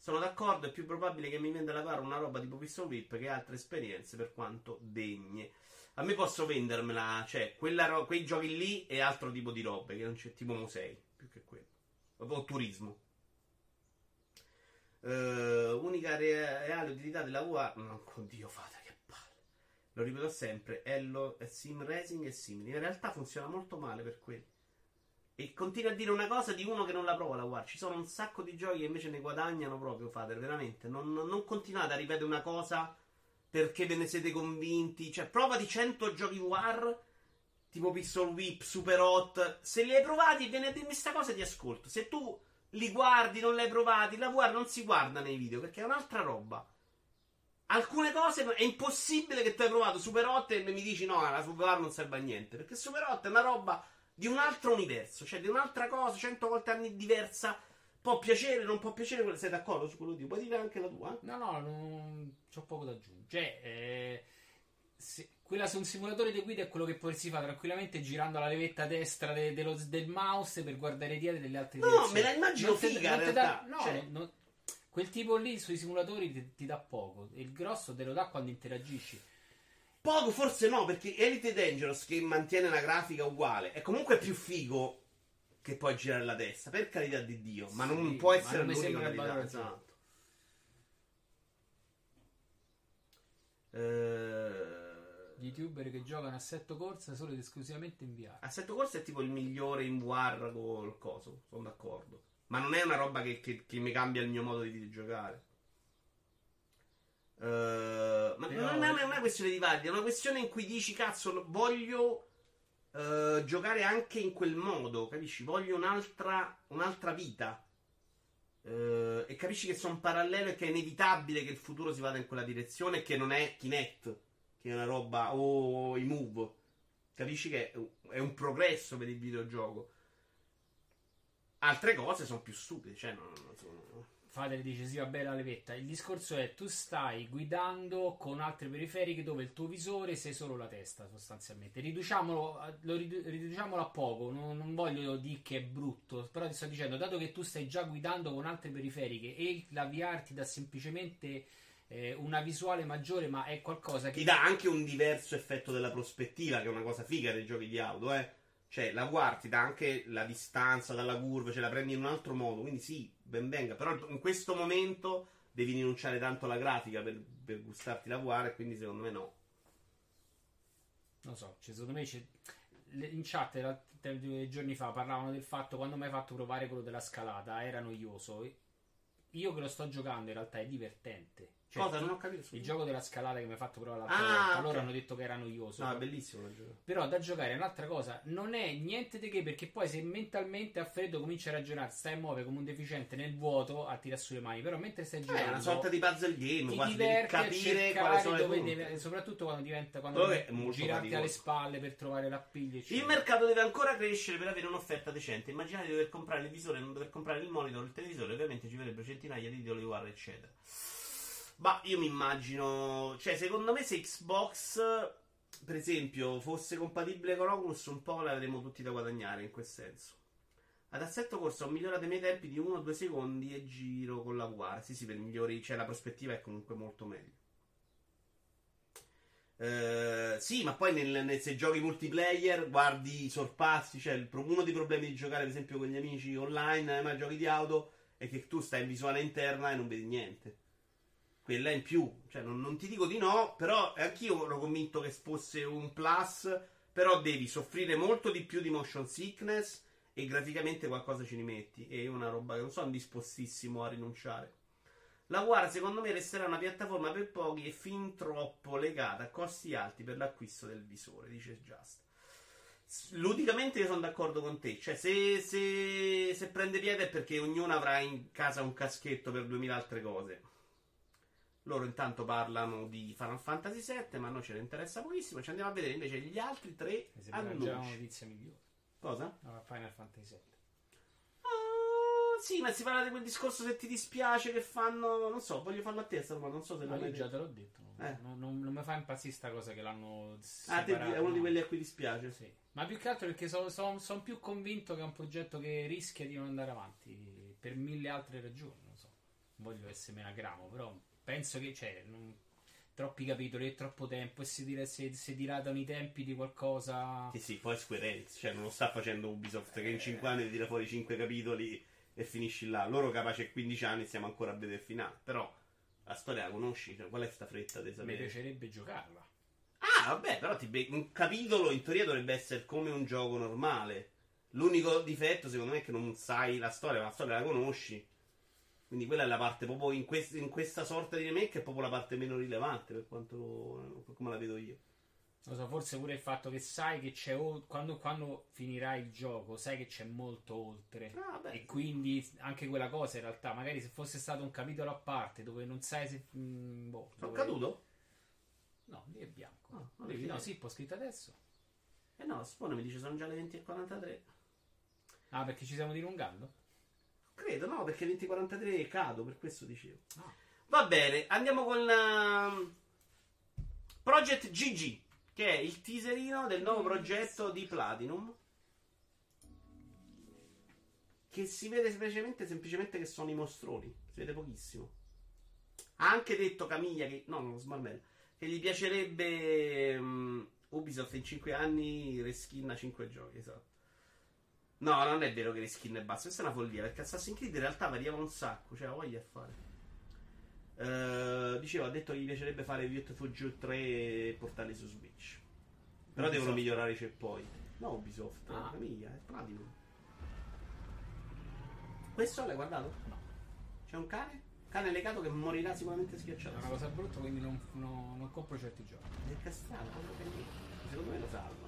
Sono d'accordo, è più probabile che mi venda la War una roba tipo Pistol Whip che altre esperienze per quanto degne. A me posso vendermela, cioè ro- quei giochi lì e altro tipo di robe, che non c'è tipo musei, più che quello. O turismo. Eh, unica re- reale utilità della UA. No, oddio, fate che palle. Lo ripeto sempre: è, lo, è sim racing e simili. In realtà funziona molto male per quelli. E continua a dire una cosa di uno che non la prova la UA. Ci sono un sacco di giochi che invece ne guadagnano proprio, fate, veramente. Non, non- continuate a ripetere una cosa perché ve ne siete convinti. Cioè, prova di 100 giochi War. Tipo Pistol Whip, Super Hot. Se li hai provati, vieni a dirmi questa cosa e ti ascolto. Se tu li guardi, non li hai provati, la VR non si guarda nei video perché è un'altra roba. Alcune cose è impossibile che tu hai provato Super Hot e mi dici no, la Super VR non serve a niente. Perché Super Hot è una roba di un altro universo, cioè di un'altra cosa, cento volte anni diversa. Può piacere, non può piacere, sei d'accordo su quello dico? Puoi dire anche la tua? No, no, non c'ho poco da aggiungere. Cioè, eh, se- quella su un simulatore di guida è quello che poi si fa tranquillamente girando la levetta destra de- dello- del mouse per guardare dietro delle altre No, direzioni. me la immagino Non te- figa, non in te realtà. no, Cioè- non- quel tipo lì sui simulatori ti, ti dà poco. Il grosso te lo dà quando interagisci. Poco, forse no, perché Elite Dangerous che mantiene una grafica uguale è comunque più figo che puoi girare la testa, per carità di Dio, ma non Sì, può ma essere non l'unica valore Esatto. Eh, Gli youtuber che giocano a setto corsa solo ed esclusivamente in VR. Assetto Corsa è tipo il migliore in VR col coso, sono d'accordo. Ma non è una roba che, che- che mi cambia il mio modo di videogiocare. Eh, ma Però- non è una questione di validi, è una questione in cui dici, cazzo, voglio eh, giocare anche in quel modo, capisci? Voglio un'altra, un'altra vita. Eh, e capisci che sono parallelo e che è inevitabile che il futuro si vada in quella direzione e che non è Kinect, che è una roba, o i Move. Capisci che è un- è un progresso per il videogioco. Altre cose sono più stupide, cioè non, non sono... Sì, vabbè, la levetta. Il discorso è tu stai guidando con altre periferiche dove il tuo visore sei solo la testa, sostanzialmente. Riduciamolo, a- ridu- riduciamolo a poco. Non, non voglio dire che è brutto, però ti sto dicendo, dato che tu stai già guidando con altre periferiche e la VR ti dà semplicemente eh, una visuale maggiore, ma è qualcosa che Ti dà anche un diverso effetto della prospettiva, che è una cosa figa dei giochi di auto, eh. Cioè, la guardi, dà anche la distanza dalla curva, cioè la prendi in un altro modo, quindi sì, ben venga. Però in questo momento devi rinunciare tanto alla grafica per, per gustarti la e quindi secondo me no. Non so, cioè, secondo me c'è- in chat la- te- due giorni fa parlavano del fatto quando mi hai fatto provare quello della scalata era noioso. Io che lo sto giocando in realtà è divertente. Cioè, Cosa? Non ho capito. scusa. Il gioco della scalata che mi hai fatto provare l'altra Ah, volta. Loro ok. hanno detto che era noioso. No, è bellissimo il gioco. Però da giocare è un'altra cosa. Non è niente di che perché poi se mentalmente a freddo cominci a ragionare, stai a muovere come un deficiente nel vuoto a tirare sulle mani. Però mentre stai È giocando. una sorta di puzzle game, ti quasi devi capire quali sono dove deve- soprattutto quando diventa quando Quello devi è girarti alle spalle per trovare l'appiglio eccetera. Il mercato deve ancora crescere per avere un'offerta decente. Immaginate di dover comprare il visore, non dover comprare il monitor, il televisore, ovviamente ci vorrebbero centinaia di titoli war, eccetera. Ma io mi immagino, cioè, secondo me se Xbox, per esempio, fosse compatibile con Oculus, un po' l'avremmo tutti da guadagnare in quel senso. Ad assetto corso ho migliorato i miei tempi di 1-2 secondi e giro con la VR. Sì, sì, per migliori, cioè la prospettiva è comunque molto meglio. Eh, sì, ma poi nel- nel- se giochi multiplayer guardi i sorpassi. Cioè, il uno dei problemi di giocare, per esempio, con gli amici online, eh, ma giochi di auto, è che tu stai in visuale interna e non vedi niente. Quella in più, cioè, non, non ti dico di no, però anch'io ero convinto che fosse un plus. Però devi soffrire molto di più di motion sickness e graficamente qualcosa ci rimetti. E è una roba che non sono dispostissimo a rinunciare. La War secondo me resterà una piattaforma per pochi e fin troppo legata a costi alti per l'acquisto del visore, dice Just. Ludicamente io sono d'accordo con te, cioè se, se- se prende piede è perché ognuno avrà in casa un caschetto per 2000 altre cose. Loro intanto parlano di Final Fantasy VII, ma a noi ce ne interessa pochissimo. Ci andiamo a vedere invece gli altri tre Mi sembra già una annunci. notizia migliore. Cosa? No, Final Fantasy VII. Ah, sì, ma si parla di quel discorso se ti dispiace che fanno. Non so, voglio farlo a te, ma non so se Ma vedi. già te l'ho detto. non- Eh. Non, non- non mi fa impazzire sta cosa che l'hanno. Ah, te separato, è uno di no. quelli a cui dispiace. Sì. Ma più che altro perché sono più convinto che è un progetto che rischia di non andare avanti per mille altre ragioni. Non so, non voglio essere menagramo, però penso che c'è troppi capitoli e troppo tempo. E si, dire, se, se dilatano i tempi di qualcosa. Sì, sì, poi Square Enix, cioè non lo sta facendo Ubisoft che in 5 anni ti tira fuori 5 capitoli e finisci là. Loro capace 15 anni stiamo ancora a vedere il finale, però la storia la conosci, cioè, qual è sta fretta di Mi sapere? piacerebbe giocarla. Ah, vabbè, però be- un capitolo in teoria dovrebbe essere come un gioco normale. L'unico difetto, secondo me, è che non sai la storia, ma la storia la conosci. Quindi quella è la parte proprio in, quest- in questa sorta di remake è proprio la parte meno rilevante per quanto come la vedo io. Non so, forse pure il fatto che sai che c'è. o- Quando, quando finirai il gioco, sai che c'è molto oltre. Ah, beh, E quindi anche quella cosa in realtà, magari se fosse stato un capitolo a parte dove non sai se. mm, boh, sono dove- caduto? No, lì è bianco. Ah, non Lì- no, sì, ho scritto adesso. Eh no, Spawn mi dice sono già le 20.43. Ah, perché ci stiamo dilungando? Credo, no, perché 20.43 cado, per questo dicevo. Ah. Va bene, andiamo con ehm, Project GG, che è il teaserino del nuovo progetto di Platinum. Che si vede semplicemente, semplicemente che sono i mostroni. Si vede pochissimo. Ha anche detto Camiglia che. No, non smarmello. Che gli piacerebbe ehm, Ubisoft in 5 anni reskinna 5 giochi, esatto. No, non è vero che reskin e basta. Questa è una follia. Perché Assassin's Creed in realtà variava un sacco. Cioè, voglia fare. Eh, dicevo, ha detto che gli piacerebbe fare Beautiful Joe 3 e portarli su Switch. Però devono Ubisoft. migliorare i checkpoint. No, Ubisoft, Ah. la famiglia, è Platinum. Questo l'hai guardato? No. C'è un cane? Cane legato che morirà sicuramente È schiacciato. una cosa brutta, quindi non, no- non compro certi giochi. Che strano, quello che lì. Secondo me lo salvano.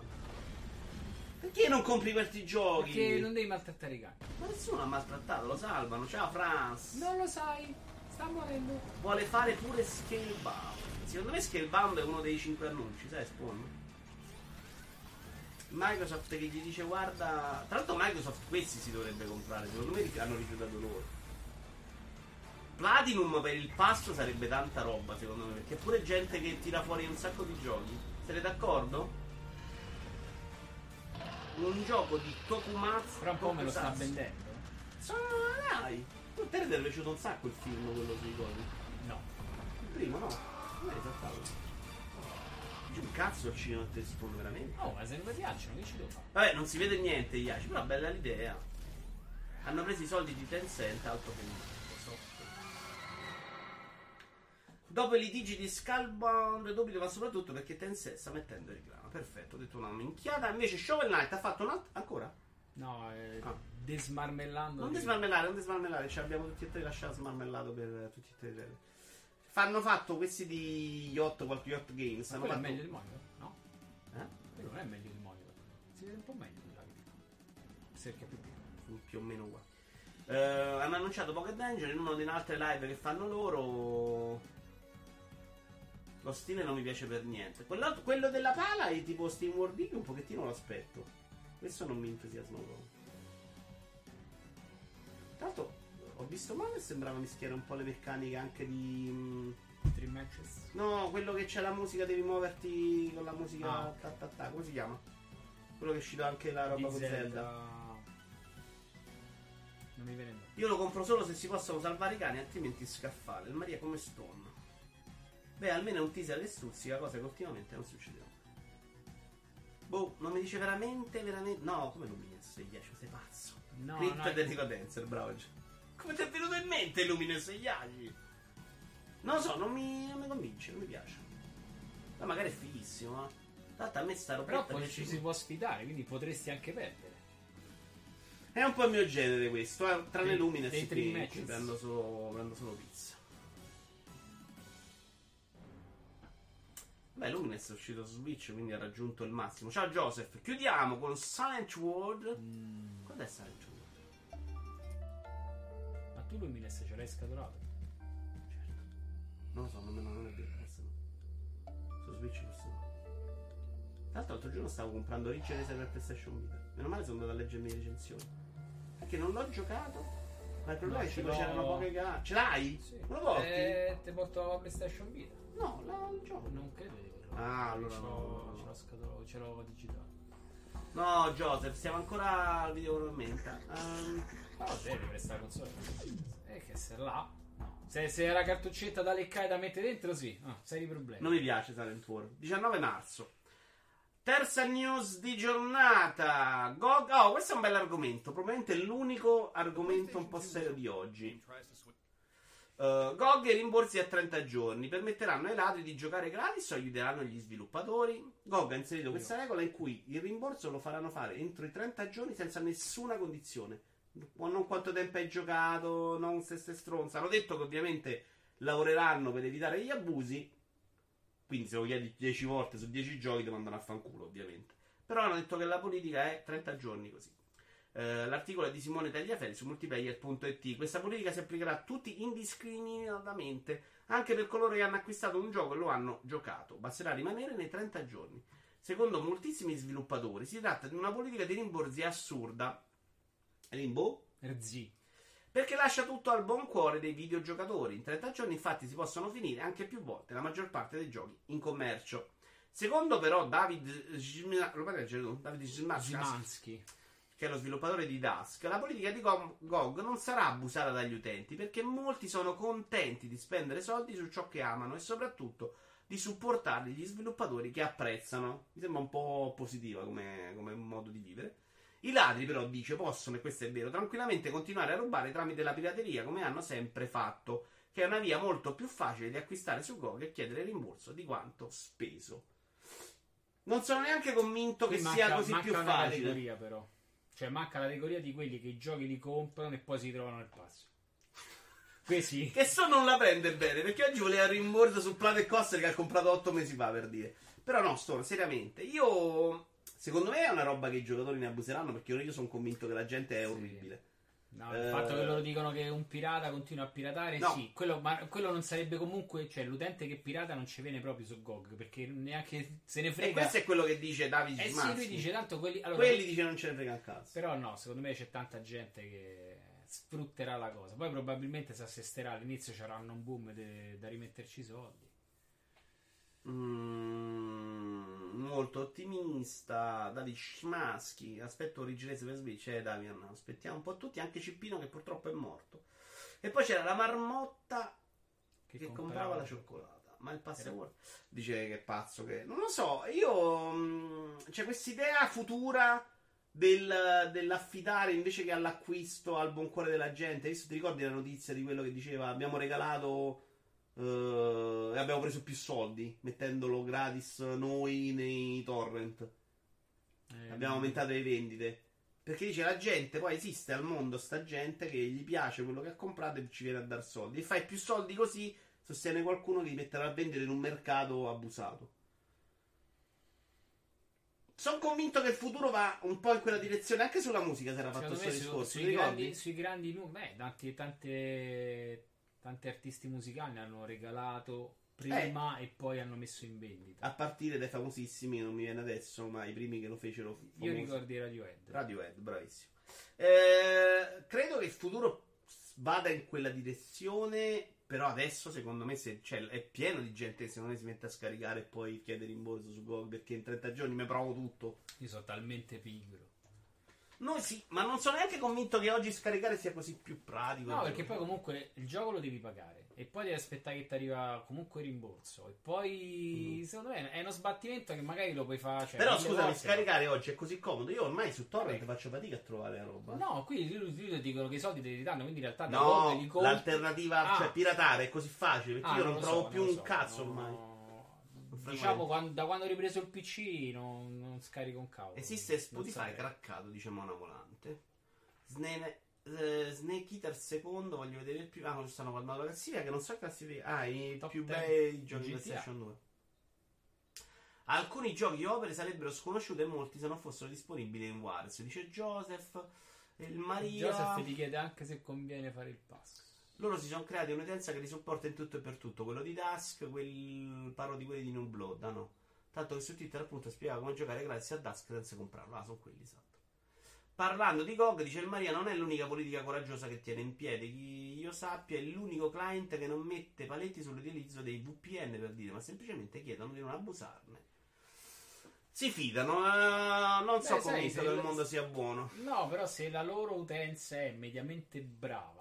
Perché non compri questi giochi? Perché non devi maltrattare i cani. Ma nessuno l'ha maltrattato, lo salvano. Ciao Franz. Non lo sai, sta morendo. Vuole fare pure Scalebound. Secondo me Scalebound è uno dei cinque annunci, sai Spawn? Microsoft che gli dice guarda... Tra l'altro Microsoft questi si dovrebbe comprare, secondo me hanno rifiutato loro. Platinum per il passo sarebbe tanta roba secondo me, perché pure gente che tira fuori un sacco di giochi. Siete d'accordo? Un gioco di Tokumatsu Fra un po' me lo sta vendendo. Sono dai! Te ti è piaciuto un sacco il film quello sui cosi? No. Il primo no? Non è esaltato. C'è un cazzo al cinema te spawn veramente. Oh, ma se non mi piacciono, che ci devo fare? Vabbè, non si vede niente, Iaci, però bella l'idea. Hanno preso i soldi di Tencent, altro che Microsoft. Dopo i litigi di Skullbound, dubito, ma soprattutto perché Tencent sta mettendo il grano. Perfetto, ho detto una minchiata. Invece Shovel Knight ha fatto un altro... Ancora? No, eh, Ah. desmarmellando. Non di- desmarmellare, non desmarmellare, ci abbiamo tutti e tre lasciato smarmellato per tutti e tre. Fanno fatto questi di Yacht, qualche Yacht Games. Ma Hanno è fatto... meglio del monitor, no? Eh? Quello non è meglio del monitor. Si vede un po' meglio di là. È più piccolo. più o meno uguali. Eh, hanno annunciato Pocket Danger in una delle altre live che fanno loro. Lo stile non mi piace per niente. Quello, quello della pala è tipo Steam World League, un pochettino lo aspetto. Questo non mi entusiasma proprio. L'altro, ho visto male e sembrava mischiare un po' le meccaniche anche di. mm, Three matches. No, quello che c'è la musica, devi muoverti con la musica. Ah, ta, ta, ta. Come si chiama? Quello che è uscito anche la roba con Zelda. Zelda. Non mi viene. Io lo compro solo se si possono salvare i cani, altrimenti scaffale. Il Maria come Stone. Beh, almeno è un teaser che stuzzica, cosa che ultimamente non succede. Boh, non mi dice veramente, veramente. No, come Lumines 10, sei pazzo. No, Crypt no, e Nico Dancer, bravo. Come ti è venuto in mente Lumines 10? Non lo so, non mi, non mi convince, non mi piace. Ma magari è fighissimo, eh. Tanto a me sta Però robetta poi ci si può sfidare, quindi potresti anche perdere. È un po' il mio genere questo, eh. tranne Lumines che prendo solo, prendo solo pizza. Beh, Lumines è uscito su Switch, quindi ha raggiunto il massimo. Ciao Joseph, chiudiamo con Silent World. Mm, Cos'è Silent World? ma tu Lumines ce l'hai scatolato? Certo. Non lo so, non, non è vero. forse no. Su Switch forse no. Tra l'altro l'altro giorno stavo comprando Racer per PlayStation Vita. Meno male sono andato a leggermi le recensioni. Perché non l'ho giocato. Ma il problema è che c'erano poche gare. Ce l'hai? Sì. Lo porti? Eh, te porto la PlayStation Vita. No, la- il gioco. Non credo di averlo. Ah, allora no, ce l'ho scatolato, ce l'ho digitale. No, Joseph, siamo ancora al video con commenta. Ehm, Ma va bene per sta console. Eh, che se là. No. Se, se era cartuccetta da leccare da mettere dentro, sì. Ah, seri problemi. non mi piace Silent World. 19 marzo. Terza news di giornata. Gog. Oh, questo è un bel argomento. Probabilmente l'unico argomento un po' serio di oggi. Uh, GOG e rimborsi a 30 giorni permetteranno ai ladri di giocare gratis o aiuteranno gli sviluppatori. GOG ha inserito questa regola in cui il rimborso lo faranno fare entro i 30 giorni senza nessuna condizione. Non quanto tempo hai giocato, non se stai stronza. Hanno detto che ovviamente lavoreranno per evitare gli abusi. Quindi se lo chiedi 10 volte su 10 giochi ti mandano a fanculo, ovviamente. Però hanno detto che la politica è 30 giorni così. Eh, l'articolo è di Simone Tagliaferri su multiplayer.it. Questa politica si applicherà a tutti indiscriminatamente, anche per coloro che hanno acquistato un gioco e lo hanno giocato. Basterà rimanere nei 30 giorni. Secondo moltissimi sviluppatori, si tratta di una politica di rimborsi assurda. Rimbo? Rz. Perché lascia tutto al buon cuore dei videogiocatori. In 30 giorni, infatti, si possono finire anche più volte la maggior parte dei giochi in commercio. Secondo però David Zima- che è lo sviluppatore di Dusk, la politica di Go- GOG non sarà abusata dagli utenti perché molti sono contenti di spendere soldi su ciò che amano e soprattutto di supportare gli sviluppatori che apprezzano. Mi sembra un po' positiva come, come modo di vivere. I ladri, però, dice, possono, e questo è vero, tranquillamente continuare a rubare tramite la pirateria come hanno sempre fatto, che è una via molto più facile di acquistare su GOG e chiedere rimborso di quanto speso. Non sono neanche convinto che sia manca- così manca più facile. categoria però. Cioè manca la categoria di quelli che i giochi li comprano e poi si trovano nel passo. Questi Che so non la prende bene, perché oggi voleva il rimborso su Plate Coaster che ha comprato 8 mesi fa, per dire. Però no, sto seriamente. Io... Secondo me è una roba che i giocatori ne abuseranno perché io sono convinto che la gente è Sì. No, Eh, il fatto che loro dicono che un pirata continua a piratare, No. sì, quello, ma quello non sarebbe comunque, cioè l'utente che pirata non ci viene proprio su GOG perché neanche se ne E frega. questo è quello che dice Davide eh sì, Szymanski. lui dice tanto quelli, allora, Quelli dice non ce ne frega un cazzo. Però no, secondo me c'è tanta gente che sfrutterà la cosa. Poi probabilmente si assesterà all'inizio c'erano un boom de- da rimetterci i soldi. Mm, molto ottimista. Davide Szymanski. Aspetto originese per Switch. Eh, Damian, aspettiamo un po' tutti. Anche Cippino che purtroppo è morto. E poi c'era la marmotta Che, che comprava la la cioccolata. Ma il password dice che è pazzo che. Non lo so, io. mh, C'è quest'idea futura del- dell'affidare invece che all'acquisto al buon cuore della gente. Visto, ti ricordi la notizia di quello che diceva abbiamo regalato. Eh, e abbiamo preso più soldi mettendolo gratis noi nei torrent. Eh, Abbiamo aumentato le vendite. Perché dice la gente, poi esiste al mondo sta gente che gli piace quello che ha comprato e ci viene a dar soldi. E fai più soldi così, sostiene qualcuno che li metterà a vendere in un mercato abusato. Sono convinto che il futuro va un po' in quella direzione. Anche sulla musica si era fatto questo discorso. sui, ricordi? grandi, sui grandi numeri, beh, tanti, tante, tanti artisti musicali hanno regalato prima e poi hanno messo in vendita. A partire dai famosissimi, non mi viene adesso, ma i primi che lo fecero. Io famosi. ricordo Radiohead. Radiohead, bravissimo. Eh, credo che il futuro vada in quella direzione. Però adesso, secondo me, se, cioè, è pieno di gente che secondo me si mette a scaricare e poi chiede rimborso su Google perché in 30 giorni mi provo tutto. Io sono talmente pigro. Noi sì, ma non sono neanche convinto che oggi scaricare sia così più pratico. No, perché poi comunque il gioco lo devi pagare. E poi devi aspettare che ti arriva comunque il rimborso. E poi, secondo me, è uno sbattimento che magari lo puoi fare. Cioè, Mm. Però scusami, volte, scaricare oggi è così comodo. Io ormai su Torrent Vabbè. faccio fatica a trovare la roba. No, qui lì dicono che i soldi te li danno, quindi in realtà No, li compri. l'alternativa, Ah. cioè piratare è così facile perché Ah, io non lo trovo so, più non un so, cazzo no, ormai. no. Diciamo quan- da quando ho ripreso il PC non, non scarico un cavolo. Esiste Spotify craccato, dice Mona Volante. Snake, eh, Snake Eater secondo, voglio vedere il primo. Ah, non ci stanno guardando la classifica che non so classifica. Ah, i Top più 10 bei giochi di GTA. PlayStation 2. Alcuni giochi opere sarebbero sconosciute e molti se non fossero disponibili in Wars. Dice Joseph, il Maria. Joseph ti chiede anche se conviene fare il pass. Loro si sono creati un'utenza che li supporta in tutto e per tutto. Quello di Dusk, quel... parlo di quelli di New Blood, ah no. Tanto che su Twitter appunto spiega come giocare grazie a Dusk senza comprarlo. Ah, sono quelli, esatto. Parlando di GOG, dice il Maria, non è l'unica politica coraggiosa che tiene in piedi. Chi io sappia è l'unico client che non mette paletti sull'utilizzo dei VPN per dire, ma semplicemente chiedono di non abusarne. Si fidano, eh, non so Beh, se che il mondo sia buono. No, però se la loro utenza è mediamente brava,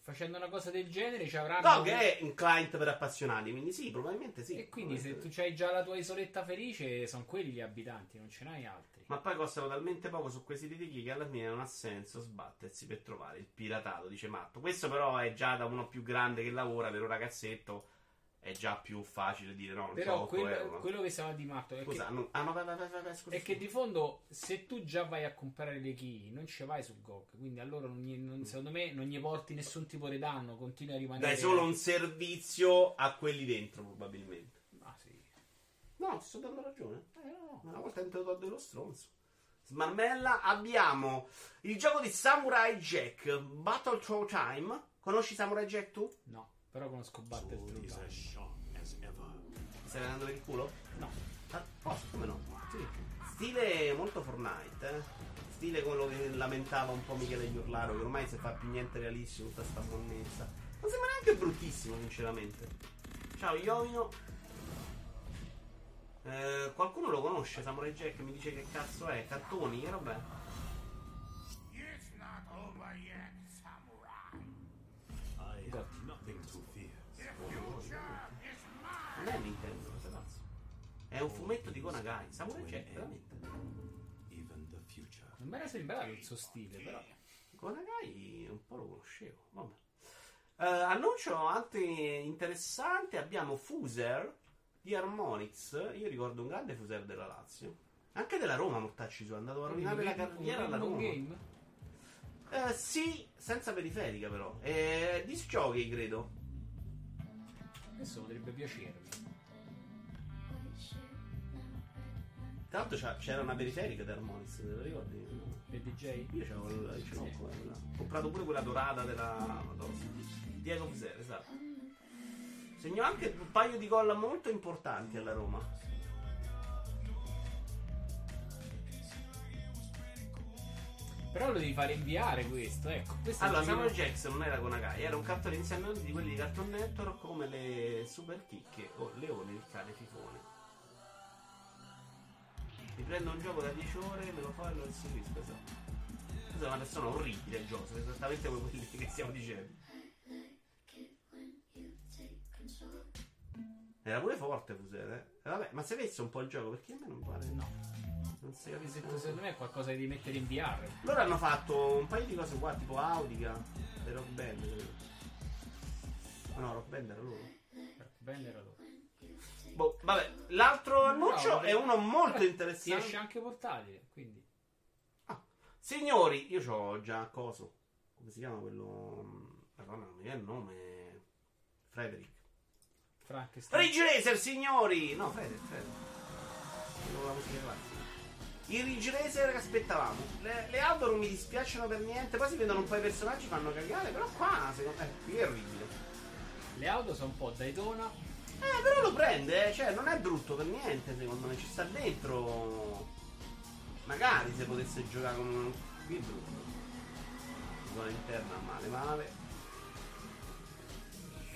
facendo una cosa del genere ci avranno... GOG è un client per appassionati, quindi sì, probabilmente sì. E quindi se tu hai già la tua isoletta felice, sono quelli gli abitanti, non ce n'hai altri. Ma poi costano talmente poco su di chi che alla fine non ha senso sbattersi per trovare il piratato, dice Matto. Questo però è già da uno più grande che lavora per un ragazzetto. È già più facile dire no, non Però so 8 quello, quello che stava di matto è Scusa, che, no- ah no, vai, vai, vai, scusa. è che di fondo se tu già vai a comprare le key non ci vai sul GOG, quindi allora non non- secondo me non gli porti nessun tipo di danno, continui a rimanere... Dai solo un servizio a quelli dentro, probabilmente. Ah sì. No, ti sto dando ragione. Eh, no. Una volta entrato dello stronzo. Smarmella, abbiamo il gioco di Samurai Jack, Battle Throw Time. Conosci Samurai Jack tu? No, però conosco Battle Through Time. Stai vedendo per il culo? No. Ah, posso, come no? Sì. Stile molto Fortnite, eh? Stile quello che lamentava un po' Michele Iurlaro, che ormai si fa più niente realistico tutta sta monnezza. Non sembra neanche bruttissimo, sinceramente. Ciao Iovino. Eh, qualcuno lo conosce, Samurai Jack? Mi dice che cazzo è? Cartoni? Che roba È un fumetto di Konagai. Samurai Jack, veramente. Non mi era sembrato il suo stile, però. Konagai un po' lo conoscevo. Vabbè. Eh, annuncio altri interessanti. Abbiamo Fuser di Harmonix. Io ricordo un grande Fuser della Lazio. Anche della Roma, Mortacci su. È andato a rovinare la carriera alla Un Roma. game? Eh, sì, senza periferica però. Eh, disc jockey, credo. Questo potrebbe piacermi. Tra l'altro c'era una periferica di Harmonix, te lo ricordi? Per DJ? Io c'avevo il- ce l'ho quella. Ho comprato pure quella dorata della Madonna. Diego Fuser, esatto. Segnò anche un paio di gol molto importanti alla Roma. Però lo devi fare inviare questo, ecco. Questo Allora, il Samuel Jackson non era con Agai, era un cartone insieme di quelli di Cartoon Network come le Super Chicche o Leone il cane fifone. Mi prendo un gioco da 10 ore, me lo fa e lo inserisco, esatto. Questa è una persona orribile, Joseph, esattamente come quelli che stiamo dicendo. Era pure forte Fusere, eh? Vabbè, ma se avesse un po' il gioco, perché a me non pare. No. Non si capisce. Secondo me è qualcosa di mettere in VR. Loro hanno fatto un paio di cose qua, tipo Audica e Rock Band, credo. No, Rock Band era loro. Bene era loro. Boh, vabbè, l'altro annuncio No, è uno molto Si esce interessante. anche portatile, quindi. Signori, io ho già coso. Come si chiama quello? Madonna, non mi viene il nome. Frederick. Frankenstein. Ridge Racer, signori! No, Frederick, Frederick. Non la musica classica. I Ridge Racer che aspettavamo. Le, le auto non mi dispiacciono per niente. Poi si vedono un po' i personaggi, fanno cagare. Però qua, secondo me, qui è orribile. Le auto sono un po' Daytona. Eh, però lo prende, eh. cioè non è brutto per niente, secondo me. Ci sta dentro. Magari se potesse giocare con un. Qui è brutto. Zona interna male male.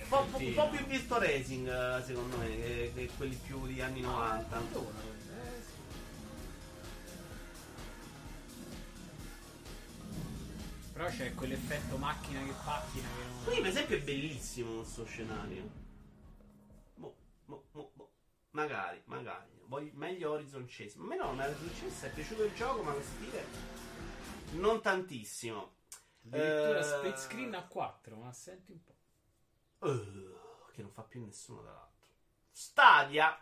Un po', un po' più visto racing, secondo me, che, che quelli più di anni 90. Daytona, eh. Però c'è quell'effetto macchina che pattina che non... Qui, per esempio, è bellissimo questo scenario. Boh, boh, boh. Magari, magari. Voglio, meglio Horizon Chase. Ma a me no, ma Horizon Chase è piaciuto il gioco, ma lo stile non tantissimo. Addirittura Eh, split screen a 4, ma senti un po'. Uh, che non fa più nessuno dall'altro. Stadia.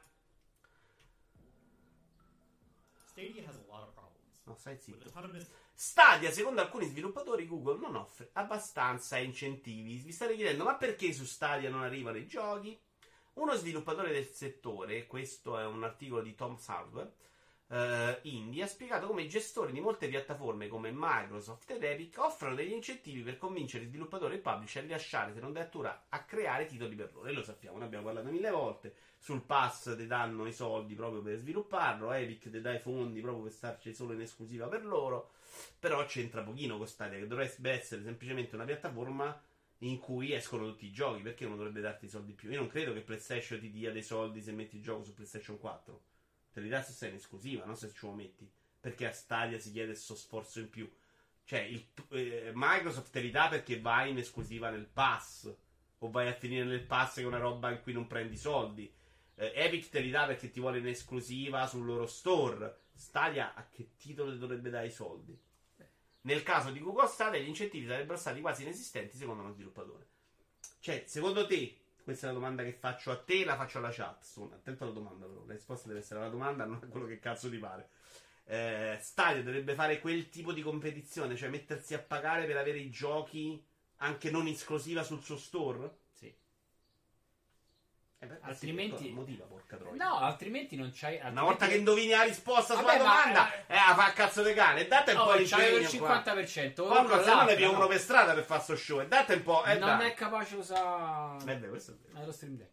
Stadia has a lot of problems. No, stai zitto. Stadia, secondo alcuni sviluppatori, Google non offre abbastanza incentivi. Vi state chiedendo, ma perché su Stadia non arrivano i giochi? Uno sviluppatore del settore, questo è un articolo di Tom Hardware, eh, Indie, ha spiegato come i gestori di molte piattaforme come Microsoft ed Epic offrono degli incentivi per convincere i sviluppatori e publisher a rilasciare, se non addirittura a creare titoli per loro. E lo sappiamo, ne abbiamo parlato mille volte. Sul pass ti danno i soldi proprio per svilupparlo, Epic ti dà i fondi proprio per starci solo in esclusiva per loro. Però c'entra pochino con Stadia, che dovrebbe essere semplicemente una piattaforma in cui escono tutti i giochi. Perché non dovrebbe darti i soldi più? Io non credo che PlayStation ti dia dei soldi se metti il gioco su PlayStation 4. Te li dà se sei in esclusiva, non se ce lo metti. Perché a Stadia si chiede questo sforzo in più. Cioè, il- eh, Microsoft te li dà perché vai in esclusiva nel pass. O vai a finire nel pass che è una roba in cui non prendi soldi. Eh, Epic te li dà perché ti vuole in esclusiva sul loro store. Stadia a che titolo ti dovrebbe dare i soldi? Nel caso di Google Stadia gli incentivi sarebbero stati quasi inesistenti secondo uno sviluppatore. Cioè, secondo te, questa è la domanda che faccio a te, la faccio alla chat. Sono attento alla domanda, però. La risposta deve essere la domanda, non a quello che cazzo ti pare. Eh, Stadia dovrebbe fare quel tipo di competizione, cioè mettersi a pagare per avere i giochi anche non esclusiva sul suo store? Eh beh, Altrimenti- motiva, porca troia. No, altrimenti non c'hai... Una volta che indovini la risposta sulla Vabbè, ma- domanda, eh, la fa cazzo di cane. Date un Oh, po' di c'avevo il impegno qua. 50%. Porco, se no ne no. uno per strada per fare sto show. E date un po'. Eh, non dai. è capace usare Eh beh, questo è vero. eh, lo stream deck.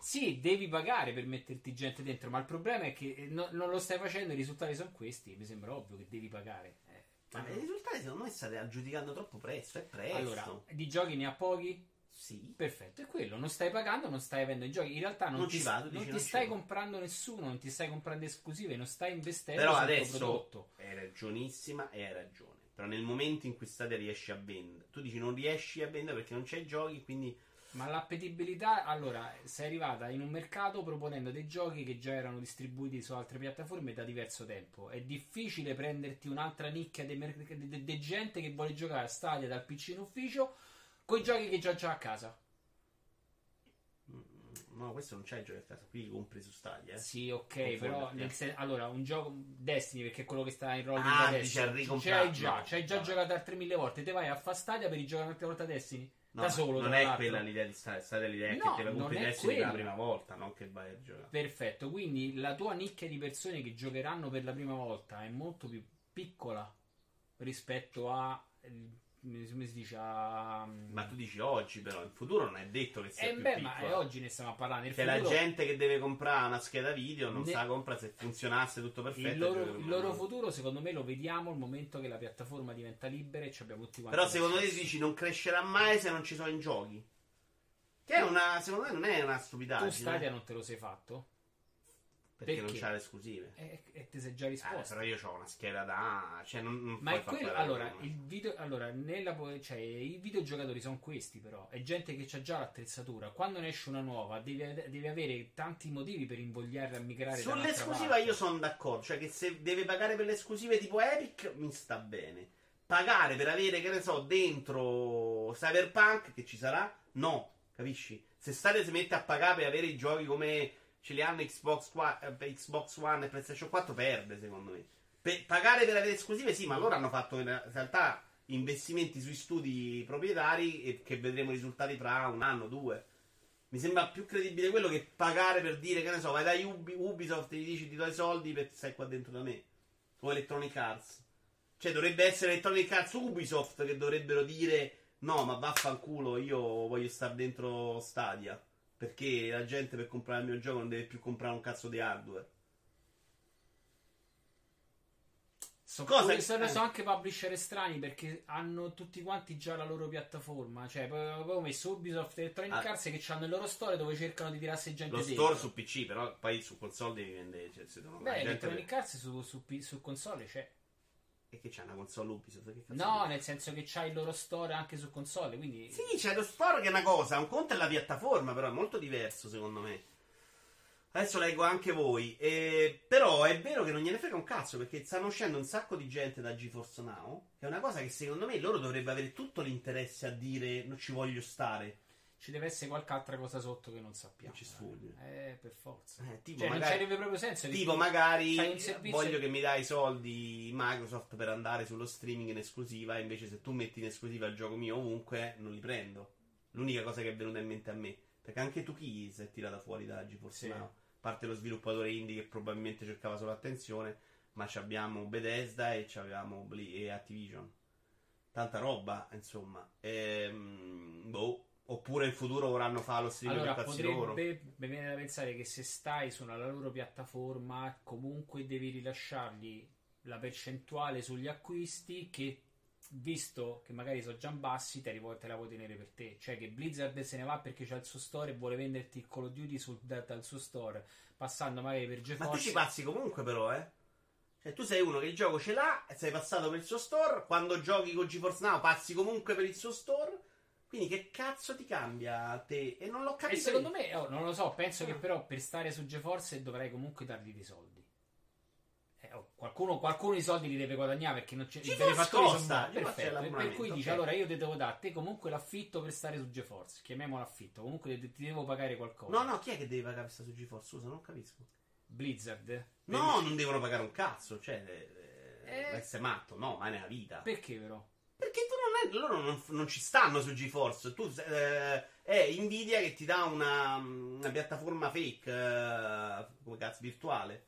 Sì, devi pagare per metterti gente dentro, ma il problema è che eh, no- non lo stai facendo, i risultati sono questi. Mi sembra ovvio che devi pagare. Eh, Ma i risultati secondo me state aggiudicando troppo presto. È presto. allora, di giochi ne ha pochi? Sì. Perfetto, è quello. Non stai pagando, non stai avendo i giochi. In realtà non, Non ti, ci vado, non ti non stai comprando nessuno, non ti stai comprando esclusive, non stai investendo Però adesso prodotto. hai ragionissima e hai ragione. Però nel momento in cui Stadia riesci a vendere, tu dici non riesci a vendere perché non c'hai giochi, quindi Ma l'appetibilità, allora, sei arrivata in un mercato proponendo dei giochi che già erano distribuiti su altre piattaforme da diverso tempo. È difficile prenderti un'altra nicchia di de- de- de gente che vuole giocare a Stadia dal PC in ufficio con i giochi che già già a casa. no, questo non c'hai giochi a casa, qui li compri su Stadia. Eh. Sì, ok, però eh. sen- allora un gioco Destiny perché è quello che sta in rolling Ah, adesso. a C'hai già, c'hai già no. giocato altre mille volte, te vai a fa Stadia per rigiocare un'altra volta Destiny. No, da solo, non è l'altro. quella l'idea di Stadia. Stadia l'idea No, che te la compri adesso per la prima volta, non che vai a giocare. Perfetto, quindi la tua nicchia di persone che giocheranno per la prima volta è molto più piccola rispetto a come si dice a Ma tu dici oggi, però, in futuro non è detto che sia eh più beh, ma piccola. è oggi ne stiamo parlando il Che la futuro, gente che deve comprare una scheda video non Ne- sa la compra se funzionasse tutto perfetto. il loro, il loro futuro secondo me lo vediamo il momento che la piattaforma diventa libera e ci abbiamo tutti quanti Però secondo te dici non crescerà mai se non ci sono i giochi? Che è una, secondo me non è una tu stupidaggine. Stadia non te lo sei fatto perché, perché? non c'ha le esclusive. e, e ti sei già Eh, risposto però io ho una scheda da. Cioè, non, non Ma è quello, allora, il video, allora nella, cioè, i videogiocatori sono questi però, è gente che ha già l'attrezzatura, quando ne esce una nuova devi, devi avere tanti motivi per invogliare a migrare Sull'esclusiva io sono d'accordo. Cioè, che se deve pagare per le esclusive tipo Epic, mi sta bene. Pagare per avere, che ne so, dentro Cyberpunk, che ci sarà, no. Capisci? Se Stadia si mette a pagare per avere i giochi come ce li hanno Xbox, eh, Xbox One e PlayStation 4, perde, secondo me. Per pagare per avere esclusive, sì, ma loro hanno fatto in realtà investimenti sui studi proprietari e che vedremo i risultati fra un anno, due. Mi sembra più credibile quello che pagare per dire, che ne so, vai da Ubi- Ubisoft e gli dici ti do i soldi per stai qua dentro da me. O Electronic Arts. Cioè, dovrebbe essere Electronic Arts Ubisoft che dovrebbero dire no, ma vaffanculo, io voglio stare dentro Stadia. Perché la gente per comprare il mio gioco non deve più comprare un cazzo di hardware. Sono, Cosa- pure- sono, sono anche publisher strani perché hanno tutti quanti già la loro piattaforma. Cioè, avevo messo Ubisoft e Electronic Ah. Arts che hanno il loro store dove cercano di tirarsi gente Lo dentro. store su PC, però poi su console devi vendere. Cioè, se Beh, gente Electronic Arts su, su, su console c'è. E che c'è una console Ubisoft? Che cazzo No, nel senso che c'ha il loro store anche su console. Quindi Sì, c'è lo store che è una cosa, un conto è la piattaforma, però è molto diverso secondo me. Adesso leggo anche voi. Eh, però è vero che non gliene frega un cazzo perché stanno uscendo un sacco di gente da GeForce Now. Che è una cosa che secondo me loro dovrebbero avere tutto l'interesse a dire non ci voglio stare. Ci deve essere qualche altra cosa sotto che non sappiamo. Non ci sfugge. Eh, per forza. Eh, tipo, Cioè, non magari, c'avrebbe proprio senso. che tipo magari voglio che mi dai i soldi Microsoft per andare sullo streaming in esclusiva. Invece, se tu metti in esclusiva il gioco mio ovunque, non li prendo. L'unica cosa che è venuta in mente a me. Perché anche tu chi si è tirata fuori da GeForce Sì. Now? A parte lo sviluppatore indie che probabilmente cercava solo attenzione, ma ci abbiamo Bethesda e ci abbiamo Bli- e Activision. Tanta roba, insomma. Ehm, boh. Oppure in futuro vorranno fare lo streaming Allora, loro. potrebbe, mi viene da pensare che se stai sulla loro piattaforma, comunque devi rilasciargli la percentuale sugli acquisti che, visto che magari sono già bassi, te, vuoi- la puoi tenere per te. Cioè che Blizzard se ne va perché c'ha il suo store e vuole venderti il Call of Duty sul, da- dal suo store, passando magari per Ma tu GeForce. ci passi comunque, però, eh. Cioè, tu sei uno che il gioco ce l'ha, sei passato per il suo store. Quando giochi con GeForce Now, passi comunque per il suo store. Quindi, che cazzo ti cambia a te? E non l'ho E capito. secondo me, oh, non lo so, penso che Ah. però per stare su GeForce dovrai comunque dargli dei soldi. Eh, oh, qualcuno, qualcuno i soldi li deve guadagnare perché non c'è, i GeForce benefattori sono costa, c'è Perfetto. Per cui dice allora io ti devo dare a te comunque l'affitto per stare su GeForce. Chiamiamolo affitto. Comunque ti ti devo pagare qualcosa. No, no, chi è che deve pagare questa su GeForce? Scusa, non capisco. Blizzard. No, non devono pagare un cazzo. Cioè, eh, Eh. essere matto, no, ma nella vita. Perché però? Perché tu non è, loro non, non ci stanno su GeForce. Tu, eh, è Nvidia che ti dà una, una piattaforma fake, eh, come cazzo, virtuale.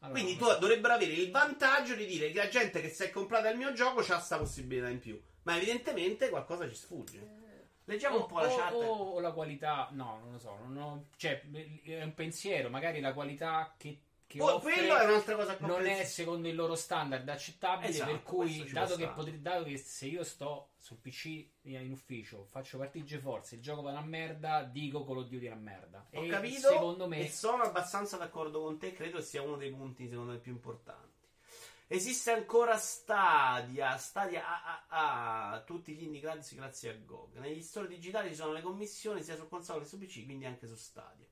Allora, Quindi tu dovrebbero avere il vantaggio di dire che la gente che si è comprata il mio gioco ha sta possibilità in più. Ma evidentemente qualcosa ci sfugge. Leggiamo un po' la o, chat. o- o la qualità, no, non lo so. Non ho- cioè, è un pensiero. Magari la qualità che, che offre quello è un'altra cosa non è secondo il loro standard accettabile. Esatto, per cui, dato che, potri- dato che se io sto sul PC in ufficio, faccio partire GeForce, il gioco va una merda, dico Call of Duty è una merda. Ho e capito secondo me, e sono abbastanza d'accordo con te. Credo sia uno dei punti, secondo me, più importanti. Esiste ancora Stadia, Stadia AAA, tutti gli indie grazie a GOG. Negli store digitali ci sono le commissioni sia su console che su PC, quindi anche su Stadia.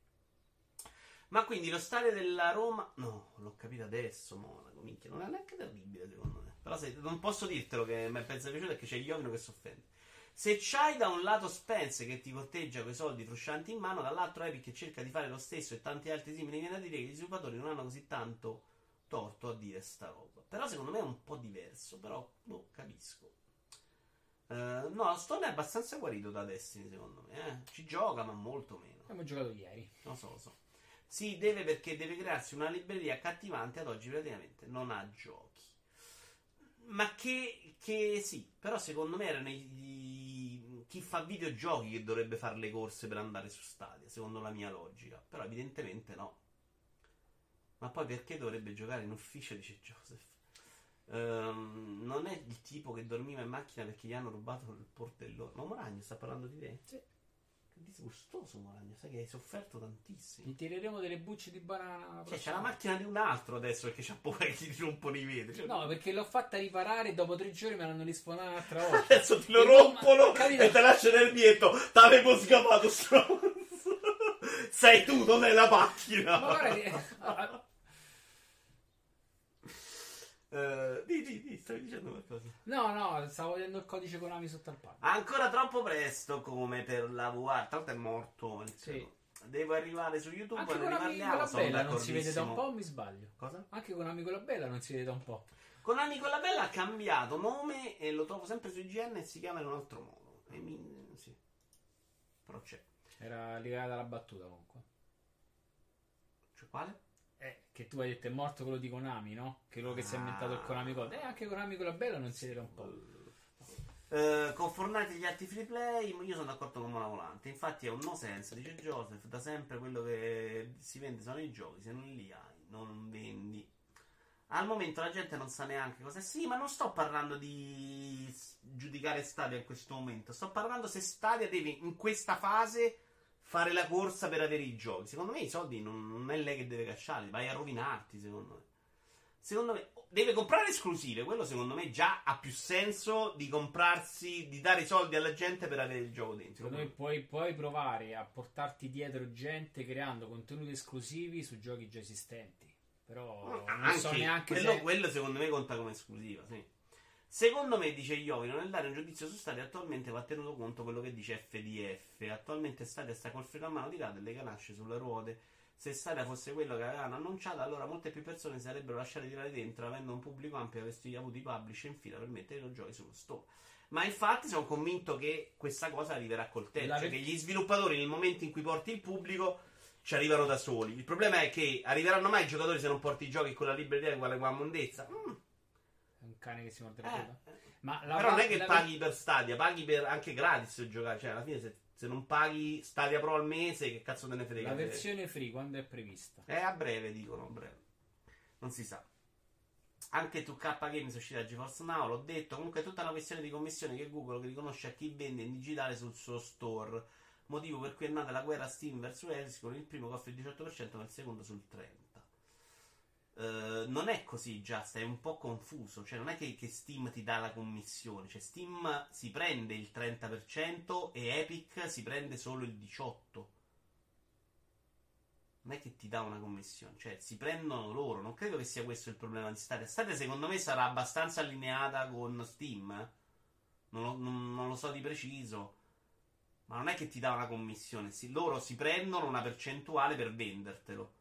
Ma quindi lo stadio della Roma. No, l'ho capito adesso, Monaco. Minchia, non è neanche terribile, secondo me. Però se, non posso dirtelo che mi è pensa piaciuto perché c'è Iovino che si offende. Se c'hai da un lato Spence che ti corteggia quei soldi fruscianti in mano, dall'altro Epic che cerca di fare lo stesso e tanti altri simili, viene da dire che gli sviluppatori non hanno così tanto torto a dire sta roba. Però secondo me è un po' diverso, però boh, capisco. Eh, no, Stone è abbastanza guarito da Destiny, secondo me. eh. Ci gioca, ma molto meno. abbiamo giocato ieri. Lo so, lo so. Sì, deve perché deve crearsi una libreria accattivante ad oggi praticamente non ha giochi. Ma che, che sì, però secondo me erano i- chi fa videogiochi che dovrebbe fare le corse per andare su Stadia, secondo la mia logica. Però evidentemente no. Ma poi perché dovrebbe giocare in ufficio, dice Joseph. Ehm, non è il tipo che dormiva in macchina perché gli hanno rubato il portellone. Ma Moragno sta parlando di te? Sì. Disgustoso Moragno, sai che hai sofferto tantissimo. Gli tireremo delle bucce di banana. Cioè, c'è la macchina di un altro adesso perché c'ha paura che ti rompono i vetri. Cioè, No, perché l'ho fatta riparare dopo tre giorni me l'hanno risponata un'altra volta. Adesso ti lo E rompono capito? e te lasciano nel bietto. T'avevo scapato, stronzo. Sei tu, non è la macchina. Ma guarda che... Eh, di, di, di, stavi dicendo qualcosa. No, no, stavo vedendo il codice Konami sotto al palmo. Ancora troppo presto come per la VR. Tra l'altro è morto. Sì. devo arrivare su YouTube Anche e con amico bella non si vede da un po', o mi sbaglio? Cosa? Anche con amico la bella non si vede da un po'. Con Amico la Bella ha cambiato nome e lo trovo sempre su IGN e si chiama in un altro modo. E mi- sì. Però c'è. Era legata la battuta comunque. Cioè quale? Che tu hai detto è morto quello di Konami, no? Che quello che si è inventato il Konami Code. Eh, anche Konami con la bella non si vede da un po'. Eh, con Fortnite e gli altri free play, io sono d'accordo con Mona Volante. Infatti è un no sense, dice Joseph. Da sempre quello che si vende sono i giochi. Se non li hai, non vendi. Al momento la gente non sa neanche cosa. Sì, ma non sto parlando di giudicare Stadia in questo momento. Sto parlando se Stadia deve in questa fase fare la corsa per avere i giochi. Secondo me i soldi non, non è lei che deve cacciarli, vai a rovinarti. Secondo me. Secondo me deve comprare esclusive. Quello secondo me già ha più senso di comprarsi, di dare i soldi alla gente per avere il gioco dentro. Secondo me puoi, puoi provare a portarti dietro gente creando contenuti esclusivi su giochi già esistenti. Però non so neanche quello, se... quello secondo me conta come esclusiva, sì. Secondo me, dice Iovino, nel dare un giudizio su Stadia attualmente va tenuto conto quello che dice FDF. Attualmente Stadia sta col freno a mano tirato e le ganasce sulle ruote. Se Stadia fosse quello che avevano annunciato, allora molte più persone si sarebbero lasciate tirare dentro, avendo un pubblico ampio e avresti avuto i publisher in fila per mettere i giochi sullo store. Ma infatti sono convinto che questa cosa arriverà col tempo. Cioè che gli sviluppatori, nel momento in cui porti il pubblico, ci arrivano da soli. Il problema è che arriveranno mai i giocatori se non porti i giochi con la libreria con la mondezza? Mm, cane che si morde la eh, coda. eh. Ma la Però non è che la- paghi per Stadia, paghi per anche gratis giocare. Cioè, alla fine, se, se non paghi Stadia Pro al mese, che cazzo te ne frega? La versione free quando è prevista? È a breve, dicono, a breve. Non si sa. Anche 2K Games è uscita da GeForce Now, l'ho detto. Comunque è tutta una questione di commissione che Google riconosce a chi vende in digitale sul suo store. Motivo per cui è nata la guerra Steam verso Eris con il primo che offre il 18% ma il secondo sul 30%. Eh, non è così, Just, è un po' confuso. Cioè, non è che, che Steam ti dà la commissione. Cioè, Steam si prende il 30% e Epic si prende solo il 18%. Non è che ti dà una commissione, cioè si prendono loro. Non credo che sia questo il problema di Stadia. Stadia, secondo me, sarà abbastanza allineata con Steam. eh. Non lo, non- non lo so di preciso. Ma non è che ti dà una commissione. sì, loro si prendono una percentuale per vendertelo.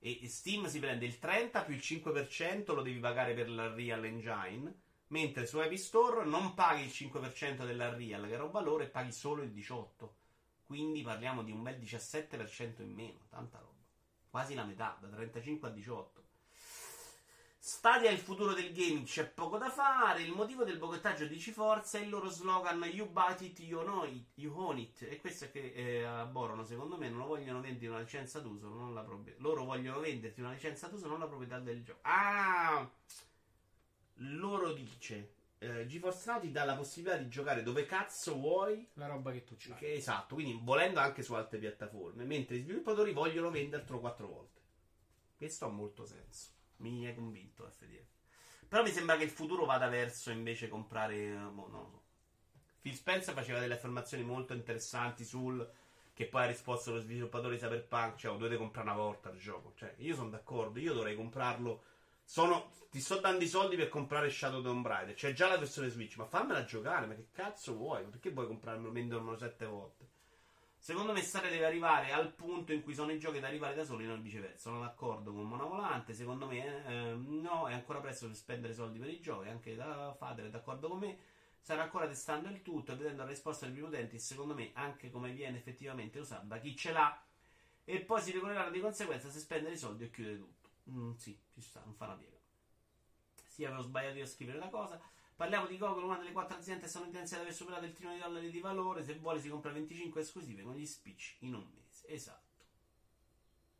E, Steam si prende il 30 più il 5% lo devi pagare per la Real Engine. Mentre su Epic Store non paghi il 5% della Real, che roba loro, e paghi solo il 18%. Quindi parliamo di un bel 17% in meno, tanta roba. Quasi la metà, da 35 a 18. Stadia è il futuro del gaming, c'è poco da fare. Il motivo del boicottaggio di Forza è il loro slogan You buy it, you, know it, you own it. E questo è che eh, aborrono, secondo me, non lo vogliono vendere una licenza d'uso, non la proprietà. Loro vogliono venderti una licenza d'uso, non la proprietà del gioco. Ah! Loro dice eh, GeForce Now ti dà la possibilità di giocare dove cazzo vuoi La roba che tu c'hai. che- esatto, quindi volendo anche su altre piattaforme, mentre i sviluppatori vogliono vendertelo quattro volte. Questo ha molto senso. Mi hai convinto FDF. Però mi sembra che il futuro vada verso invece comprare. eh, boh, non lo so. Phil Spencer faceva delle affermazioni molto interessanti sul. Che poi ha risposto lo sviluppatore di Cyberpunk. Cioè, lo dovete comprare una volta il gioco. Cioè, io sono d'accordo, io dovrei comprarlo. Sono. Ti sto dando i soldi per comprare Shadow Tomb Raider. C'è già la versione Switch, ma fammela giocare. Ma che cazzo vuoi? Perché vuoi comprarmelo vendermelo sette volte? Secondo me Stadia deve arrivare al punto in cui sono i giochi da arrivare da soli, non viceversa. Sono d'accordo con Mona Volante. Secondo me, eh, no, è ancora presto per spendere soldi per i giochi. Anche da Fader è d'accordo con me. Sarà ancora testando il tutto e vedendo la risposta dei primi utenti. Secondo me, anche come viene effettivamente usato da chi ce l'ha. E poi si regoleranno di conseguenza se spendere i soldi o chiudere tutto. Mm, sì, ci sta, non fa una piega. Sì, avevo sbagliato io a scrivere la cosa. Parliamo di Google, una delle quattro aziende statunitensi ad aver superato il trilione di dollari di valore. Se vuole si compra 25 esclusive con gli speech in un mese. Esatto.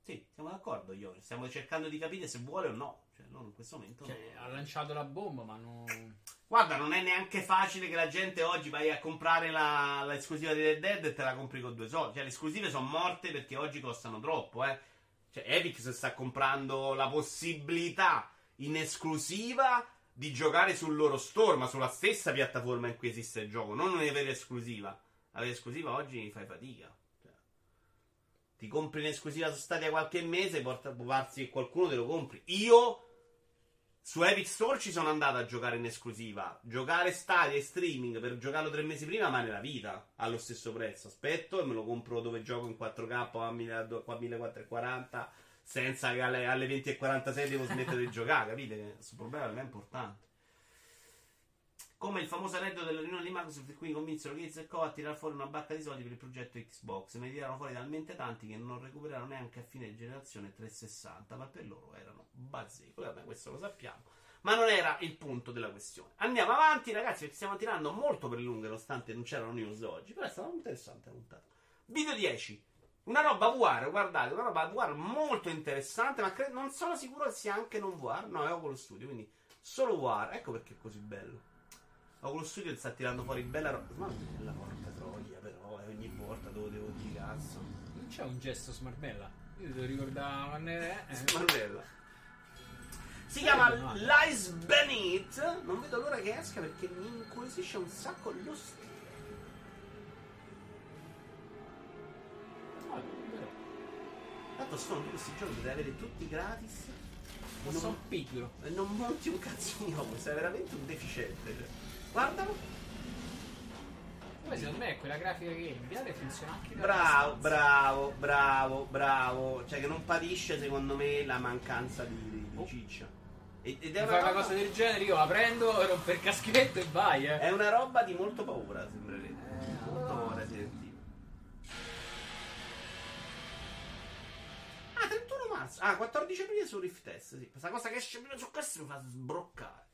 Sì, siamo d'accordo, io. Stiamo cercando di capire se vuole o no. Cioè, loro in questo momento. Cioè, no. ha lanciato la bomba, ma non. Guarda, non è neanche facile che la gente oggi vai a comprare la, la esclusiva di Red Dead e te la compri con due soldi. Cioè, le esclusive sono morte perché oggi costano troppo, eh. Cioè, Epic sta comprando la possibilità in esclusiva di giocare sul loro store, ma sulla stessa piattaforma in cui esiste il gioco, non avere esclusiva. Avere esclusiva oggi fai fatica. Ti compri un'esclusiva su Stadia qualche mese, porta, darsi che qualcuno te lo compri. Io Su Epic Store ci sono andato a giocare in esclusiva. Giocare Stadia e streaming per giocarlo tre mesi prima, ma nella vita allo stesso prezzo. Aspetto e me lo compro dove gioco in 4K a 1440 senza che alle, alle 20.46 devo smettere di giocare. Capite? Questo problema me è importante. Come il famoso aneddoto della riunione di Microsoft in cui convinsero Gates e Co a tirare fuori una bacca di soldi per il progetto Xbox. Ne tirarono fuori talmente tanti che non recuperarono neanche a fine generazione 360, ma per loro erano bazzecole. Vabbè, questo lo sappiamo. Ma non era il punto della questione. Andiamo avanti, ragazzi, perché stiamo tirando molto per lunghe, nonostante non c'erano news oggi. Però è stata interessante la puntata. Video 10. Una roba VR, guardate, una roba VR molto interessante, ma cre- non sono sicuro che sia anche non VR. No, è Oculus Studio, quindi solo VR. Ecco perché è così bello. Oculus Studio sta tirando fuori bella roba. Ma bella porca troia, però, e ogni volta dove devo dire cazzo. Non c'è un gesto smarmella. Io devo ricordare. Eh. Smarrella. Si chiama Lies Beneath. Non vedo l'ora che esca perché mi incuriosisce un sacco lo stile. Tanto sono di questi giochi da avere tutti gratis. non Non- sono pigro. E non monti un cazzo di nuovo, sei veramente un deficiente. Cioè. Guardalo. Poi secondo me quella grafica che inviate funziona anche Bravo, bravo, bravo, bravo. Cioè che non patisce secondo me la mancanza di, di- di Oh. ciccia. E- Ed è una roba- cosa del genere, io la prendo, rompo il caschetto e vai, eh. È una roba di molto paura, sembrerebbe. Eh, marzo. Ah, 14 aprile su Rift Test, sì. Questa cosa che esce prima su questo mi fa sbroccare.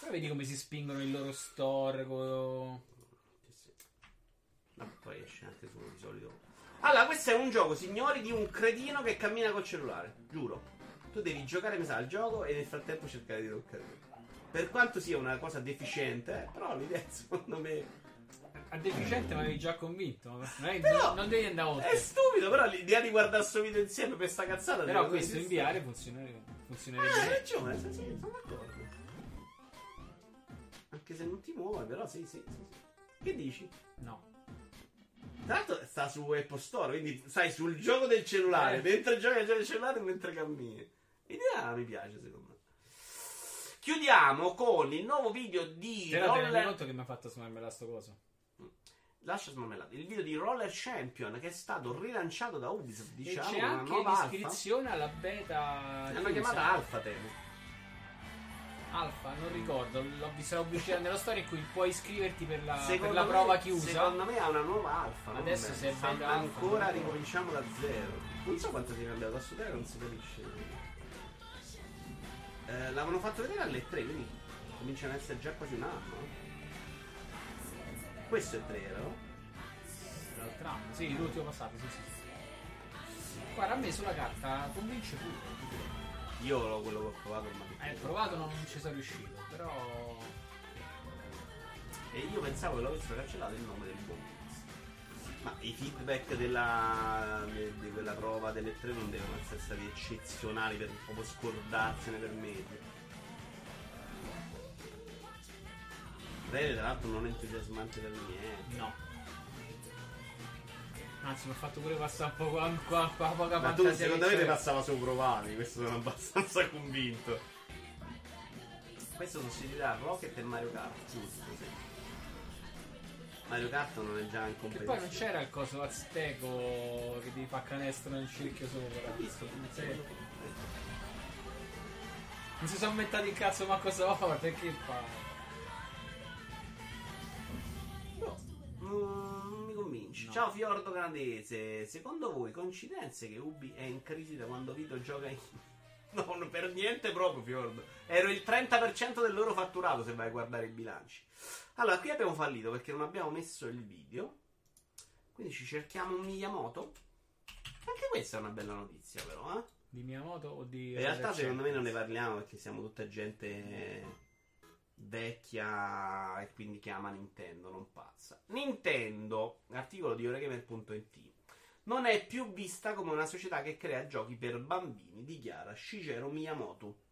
Poi vedi come si spingono il loro store. co- Sì. Vabbè, poi esce anche su di solito. Allora, questo è un gioco, signori, di un cretino che cammina col cellulare. Giuro. Tu devi giocare, mi sa, al gioco e nel frattempo cercare di toccare. Per quanto sia una cosa deficiente, eh, però l'idea secondo me A deficiente mi avevi già convinto. Non, è- Però- non devi andare è oltre. stupido, però l'idea di guardare questo video insieme per sta cazzata Però questo esiste. inviare funzionerebbe. Ah, hai ragione, sì, sì, sono d'accordo. Anche se non ti muove, però sì, sì, sì. Che dici? No. Tra l'altro sta su Apple Store, quindi sai sul gioco del cellulare, Eh. mentre giochi al gioco del cellulare e mentre cammini. L'idea mi piace secondo me. Chiudiamo con il nuovo video di Però Roller... conto che mi ha fatto smarmellare sto coso. Lascia smarmellato. Il video di Roller Champion che è stato rilanciato da Ubisoft, diciamo, e c'è anche nuova alfa. l'iscrizione alla beta. L'hanno chiamata Alfa, temo. Alfa, non ricordo. L'ho vista la pubblicità nello store in cui puoi iscriverti per la, per la me- prova chiusa. Secondo me ha una nuova alfa. non Adesso se è alfa, Ancora non- ricominciamo da zero. Non so quanto sia cambiato, da studiare non si capisce. Eh, l'avevano fatto vedere alle 3, quindi cominciano ad essere già quasi un anno. Questo è 3, no? L'altro anno. Sì, l'ultimo passato, sì, sì. Guarda, a me sulla carta convince pure. Io l'ho quello che ho provato, ma Eh, provato non ci sono riuscito, però. E io pensavo che l'avessero cancellato il nome del buon. Ma i feedback della, de- di quella prova delle tre non devono essere stati eccezionali per proprio scordarsene per mesi. Rene, tra l'altro, non entusiasmante per niente. No. Anzi, mi ha fatto pure passare un po' qua, qua, qua poca Ma tu, secondo me, ti c'è. passava sui provati. Questo sono abbastanza convinto. Questo sostituirà Rocket e Mario Kart. Giusto, sì. Mario Kart non è già in Che competizione. poi non c'era il coso azteco che ti fa canestro nel cerchio Ho sopra. visto, Sì. Non si sono inventati il cazzo manco forte, che fa? Non mi convinci. No. Ciao Fiordo Canadese. Secondo voi coincidenze che Ubi è in crisi da quando Vito gioca in... No, non per niente proprio Fiordo. Ero il 30% del loro fatturato se vai a guardare i bilanci. Allora, qui abbiamo fallito perché non abbiamo messo il video. Quindi ci cerchiamo un Miyamoto. Anche questa è una bella notizia però, eh. Di Miyamoto o di... In realtà secondo me non ne parliamo perché siamo tutta gente vecchia e quindi che ama Nintendo, non pazza. Nintendo, articolo di Eurogamer.it, non è più vista come una società che crea giochi per bambini, dichiara Shigeru Miyamoto.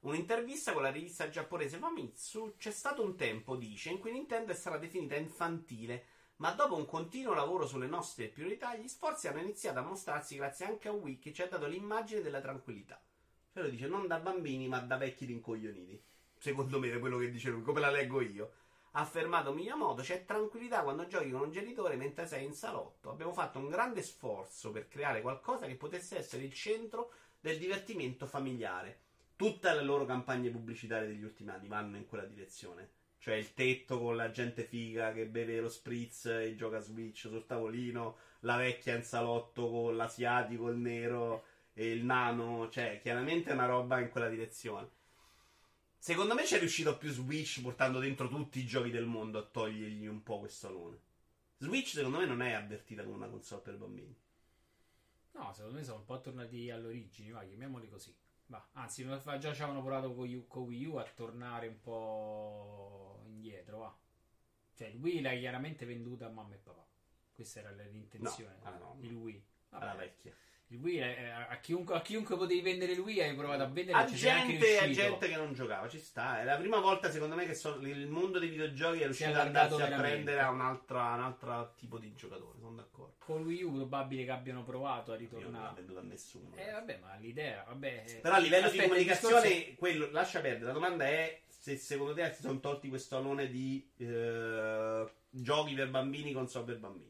Un'intervista con la rivista giapponese Famitsu c'è stato un tempo, dice, in cui Nintendo è stata definita infantile, ma dopo un continuo lavoro sulle nostre priorità, gli sforzi hanno iniziato a mostrarsi grazie anche a Wii che ci ha dato l'immagine della tranquillità. Lui dice non da bambini ma da vecchi rincoglioniti. Secondo me è quello che dice lui, come la leggo io. Ha affermato Miyamoto, c'è tranquillità quando giochi con un genitore mentre sei in salotto. Abbiamo fatto un grande sforzo per creare qualcosa che potesse essere il centro del divertimento familiare. Tutte le loro campagne pubblicitarie degli ultimi anni vanno in quella direzione. Cioè il tetto con la gente figa che beve lo spritz e gioca Switch sul tavolino, la vecchia in salotto con l'asiatico, il nero e il nano. Cioè, chiaramente è una roba in quella direzione. Secondo me ci è riuscito più Switch portando dentro tutti i giochi del mondo a togliergli un po' questo alone. Switch secondo me non è avvertita come una console per bambini. No, secondo me sono un po' tornati all'origine, va, chiamiamoli così. Va. Anzi, già ci avevano provato con, U, con Wii U a tornare un po' indietro, va. Cioè, il Wii l'hai chiaramente venduta a mamma e papà. Questa era l'intenzione. No, ah, no, il Wii. Vabbè. Alla vecchia. Wii è, a, chiunque, a, chiunque, potevi vendere Wii hai provato a vendere a gente, a gente che non giocava ci sta. È la prima volta secondo me che so, il mondo dei videogiochi è riuscito ad andarsi a prendere a un altro tipo di giocatore sono d'accordo. Con Wii U probabile che abbiano provato a ritornare Io non l'ha venduto a nessuno eh vabbè ma l'idea vabbè eh. però a livello Aspetta, di comunicazione discorso... quello lascia perdere la domanda è se secondo te si sono tolti questo alone di eh, giochi per bambini console per bambini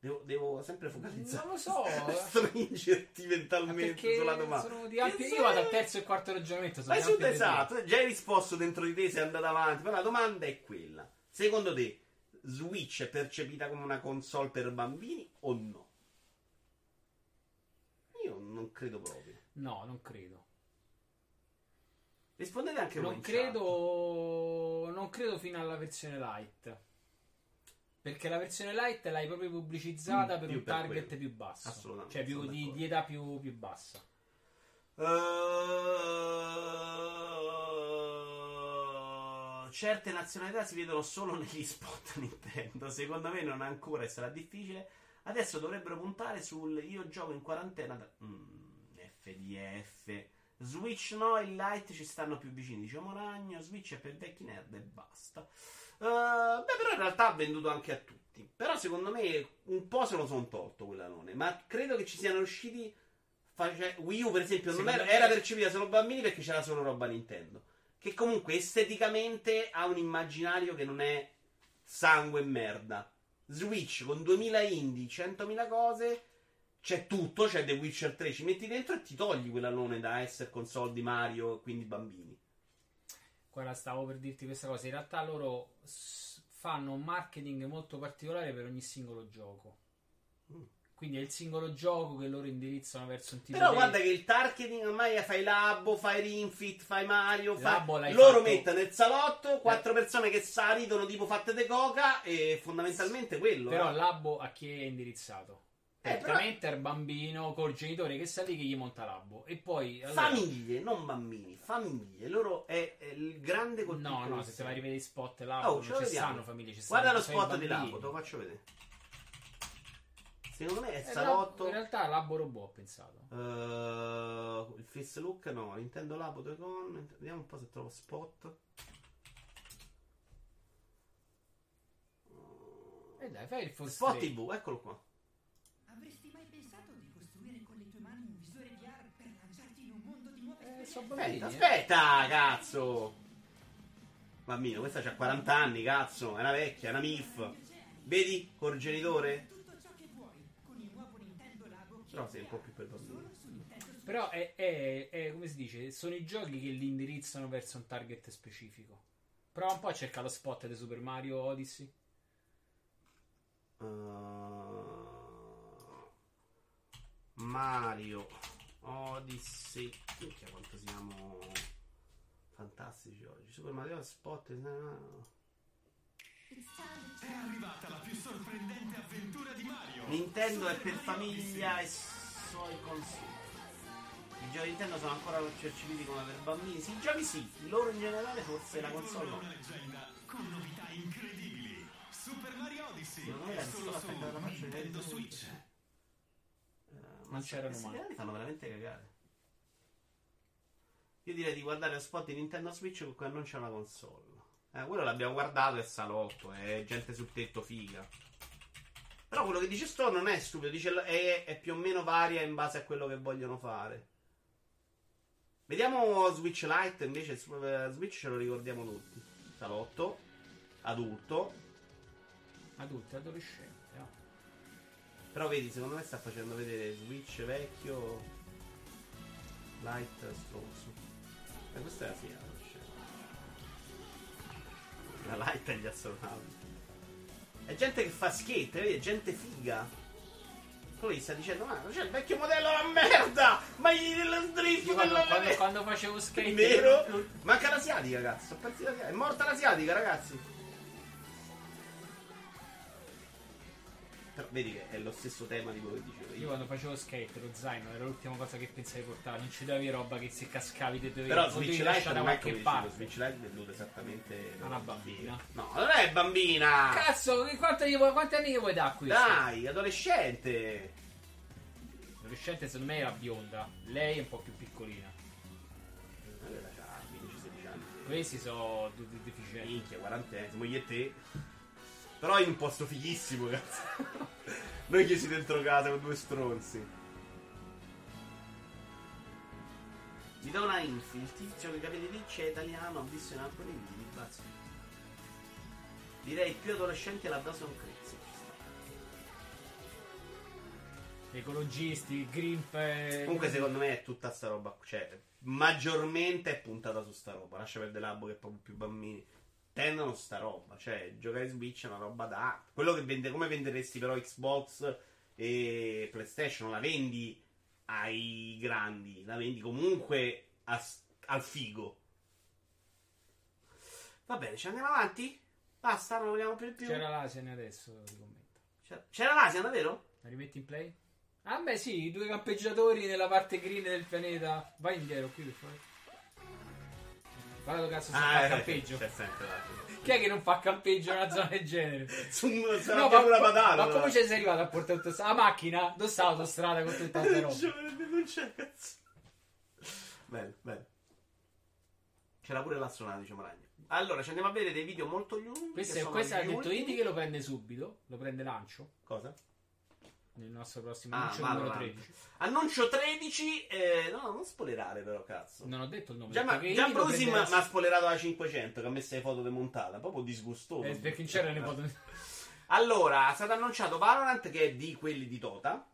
Devo, devo, sempre focalizzare. Non lo so. Stringerti mentalmente sulla domanda. Sono di ampio, io vado al terzo e quarto ragionamento. Vai su esatto. Già hai risposto dentro di te, sei andato avanti. Però la domanda è quella: secondo te, Switch è percepita come una console per bambini o no? Io non credo proprio. No, non credo. Rispondete anche non voi. Credo, non credo fino alla versione light. Perché la versione light l'hai proprio pubblicizzata mm, per un per target quello. più basso. Assolutamente. Cioè più di, di, età più, più bassa. Uh, certe nazionalità si vedono solo negli spot Nintendo. Secondo me non ancora e sarà difficile. Adesso dovrebbero puntare sul io gioco in quarantena. Da... Mm, FDF. Switch no, il light ci stanno più vicini. Diciamo ragno. Switch è per vecchi nerd e basta. Uh, beh, però in realtà ha venduto anche a tutti. Però secondo me un po' se lo sono tolto quell'alone. Ma credo che ci siano riusciti. Face... Wii U, per esempio, non era, era percepita solo bambini perché c'era solo roba Nintendo. Che comunque esteticamente ha un immaginario che non è sangue e merda. Switch con 2000 indie, 100.000 cose. C'è tutto, c'è The Witcher 3, ci metti dentro e ti togli quell'alone da essere console di Mario, quindi bambini. Guarda, stavo per dirti questa cosa. In realtà loro fanno un marketing molto particolare per ogni singolo gioco. Mm. Quindi è il singolo gioco che loro indirizzano verso un tipo Però di... guarda che il targeting ormai fai Labo, fai Ringfit, fai Mario, fai... loro fatto... mettono nel salotto quattro eh. persone che sa ridono tipo fatte de coca e fondamentalmente quello. Però eh. Labo a chi è indirizzato? Eh, Praticamente però... il bambino col genitore che sta lì che gli monta l'abbo. E poi. Allora... Famiglie, non bambini, famiglie. Loro è, è il grande colpito. No, no, se te vai a rivedere spot l'abbo, oh, non ci stanno famiglie. Ci Guarda lo spot di l'abbo, te lo faccio vedere. Secondo me è eh, salotto. In realtà l'abbo robot ho pensato. Uh, il face look no. Nintendo Labo 2 con. Vediamo un po' se trovo spot. E eh dai, fai il full Spot TV, eccolo qua. So aspetta, aspetta, cazzo. Bambino, questa c'ha 40 anni, cazzo. È una vecchia, è una MIF. Vedi, col genitore? Però sei un po' più per bambino. Però è, è, è, come si dice, sono i giochi che li indirizzano verso un target specifico. Prova un po' a cercare lo spot di Super Mario Odyssey. Uh, Mario Odyssey. Minchia quanto siamo fantastici oggi. Super Mario Spot. No. È arrivata la più sorprendente avventura di Mario. Nintendo è per famiglia e suoi consumi. I giochi Nintendo sono ancora percepiti come per bambini. Sì, i giochi sì, loro in generale forse la console no. Con novità incredibili. Super Mario Odyssey. Me è solo su Nintendo Switch non c'erano mai. Mi fanno veramente cagare. Io direi di guardare lo spot di Nintendo Switch con cui non c'è una console. Eh, quello l'abbiamo guardato, è salotto, è gente sul tetto figa. Però quello che dice Sto non è stupido, dice è, è più o meno varia in base a quello che vogliono fare. Vediamo Switch Lite, invece eh, Switch ce lo ricordiamo tutti. Salotto, adulto, Adulti, adolescenti. Però vedi, secondo me sta facendo vedere Switch vecchio, Lite stronzo. E questa è la adolescente. La Lite e gli astronauti. È gente che fa skate, vedi? È gente figa. Poi sta dicendo, ma c'è il vecchio modello la merda! Ma gli drift quando, quando- quando facevo skate. Vero? Manca l'asiatica, cazzo. È morta l'asiatica, ragazzi. Però vedi che è lo stesso tema di quello che dicevo Io io. quando facevo skate, lo zaino era l'ultima cosa che pensai di portare. Non ci dovevi roba che se cascavi te dovevi, Però Switch Lite da qualche parte. Switch Lite è venduto esattamente A una bambina. No, non è bambina. Cazzo, vuoi- quanti anni gli vuoi dare a questo? Dai, adolescente. L'adolescente secondo me era bionda, lei è un po' più piccolina. C'ha 15-16 anni. Questi sono deficienti. Minchia, quarantesimo, io e te. Però in un posto fighissimo, cazzo. Noi chiesi dentro casa con due stronzi. Mi do una infi, il tizio che capite ricci è italiano, ho visto in alcuni video, grazie. Direi più adolescente la Dawson Creek. Ecologisti, Grimp. Comunque secondo me è tutta sta roba, cioè maggiormente è puntata su sta roba, lascia perdere l'abo che è proprio più bambini. Tendono sta roba, cioè giocare Switch è una roba da quello che vende, come venderesti però Xbox e PlayStation, la vendi ai grandi, la vendi comunque a al figo. Va bene, ci andiamo avanti? Basta, non vogliamo più più. C'era l'Asian adesso, ti commento. C'era, c'era l'Asia, davvero? La rimetti in play? Ah beh sì, i due campeggiatori nella parte green del pianeta. Vai indietro qui per favore. Guarda dove cazzo si fa eh, campeggio. c'è sempre. Chi è che non fa campeggio in una zona del genere? Su No, una ma, una patata. ma come ci sei arrivato a portare tutta sta la macchina? Dove sta l'autostrada con tutta questa roba? Giovane, non c'è cazzo. Bello, bello. C'era pure l'astronave, diciamo ragno. Allora, ci andiamo a vedere dei video molto lunghi. Questo, che è, questo ha detto. Indy che lo prende subito, lo prende lancio Cosa? Nel nostro prossimo Ah, annuncio numero Valorant. 13. Annuncio 13. Eh, no, non spoilerare, però, cazzo. Non ho detto il nome. Già, ma, che già Brusi mi ha spoilerato la 500 che ha messo le foto demontate. Proprio disgustoso. Eh, perché non c'era ne foto. Allora, è stato annunciato Valorant che è di quelli di Tota.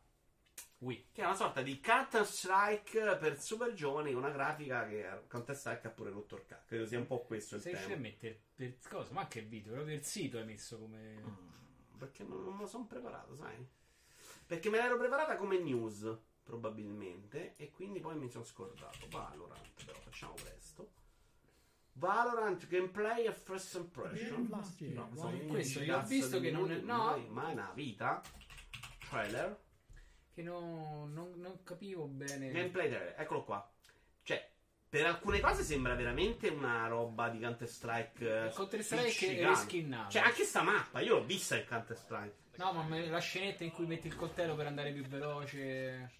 Wii. Che è una sorta di Counter Strike per super giovani. Una grafica che Counter Strike ha pure rotto il cacchio. Credo sia un po' questo il Se riesci a tema. mettere per cosa? Ma anche il video, proprio il sito hai messo come. Perché non, non lo sono preparato, sai? Perché me l'ero preparata come news, probabilmente. E quindi poi mi sono scordato. Valorant, però facciamo presto. Valorant gameplay e first impression. No. 11 Questo io ho visto che non- minuti, no. Mai, mai una vita. Trailer. Che no- non, non capivo bene. Gameplay trailer, eccolo qua. Cioè, per alcune cose sembra veramente una roba di Counter Strike. Counter Strike è riskinnato. Cioè, anche sta mappa, io l'ho vista il Counter Strike. No, ma la scenetta in cui metti il coltello per andare più veloce.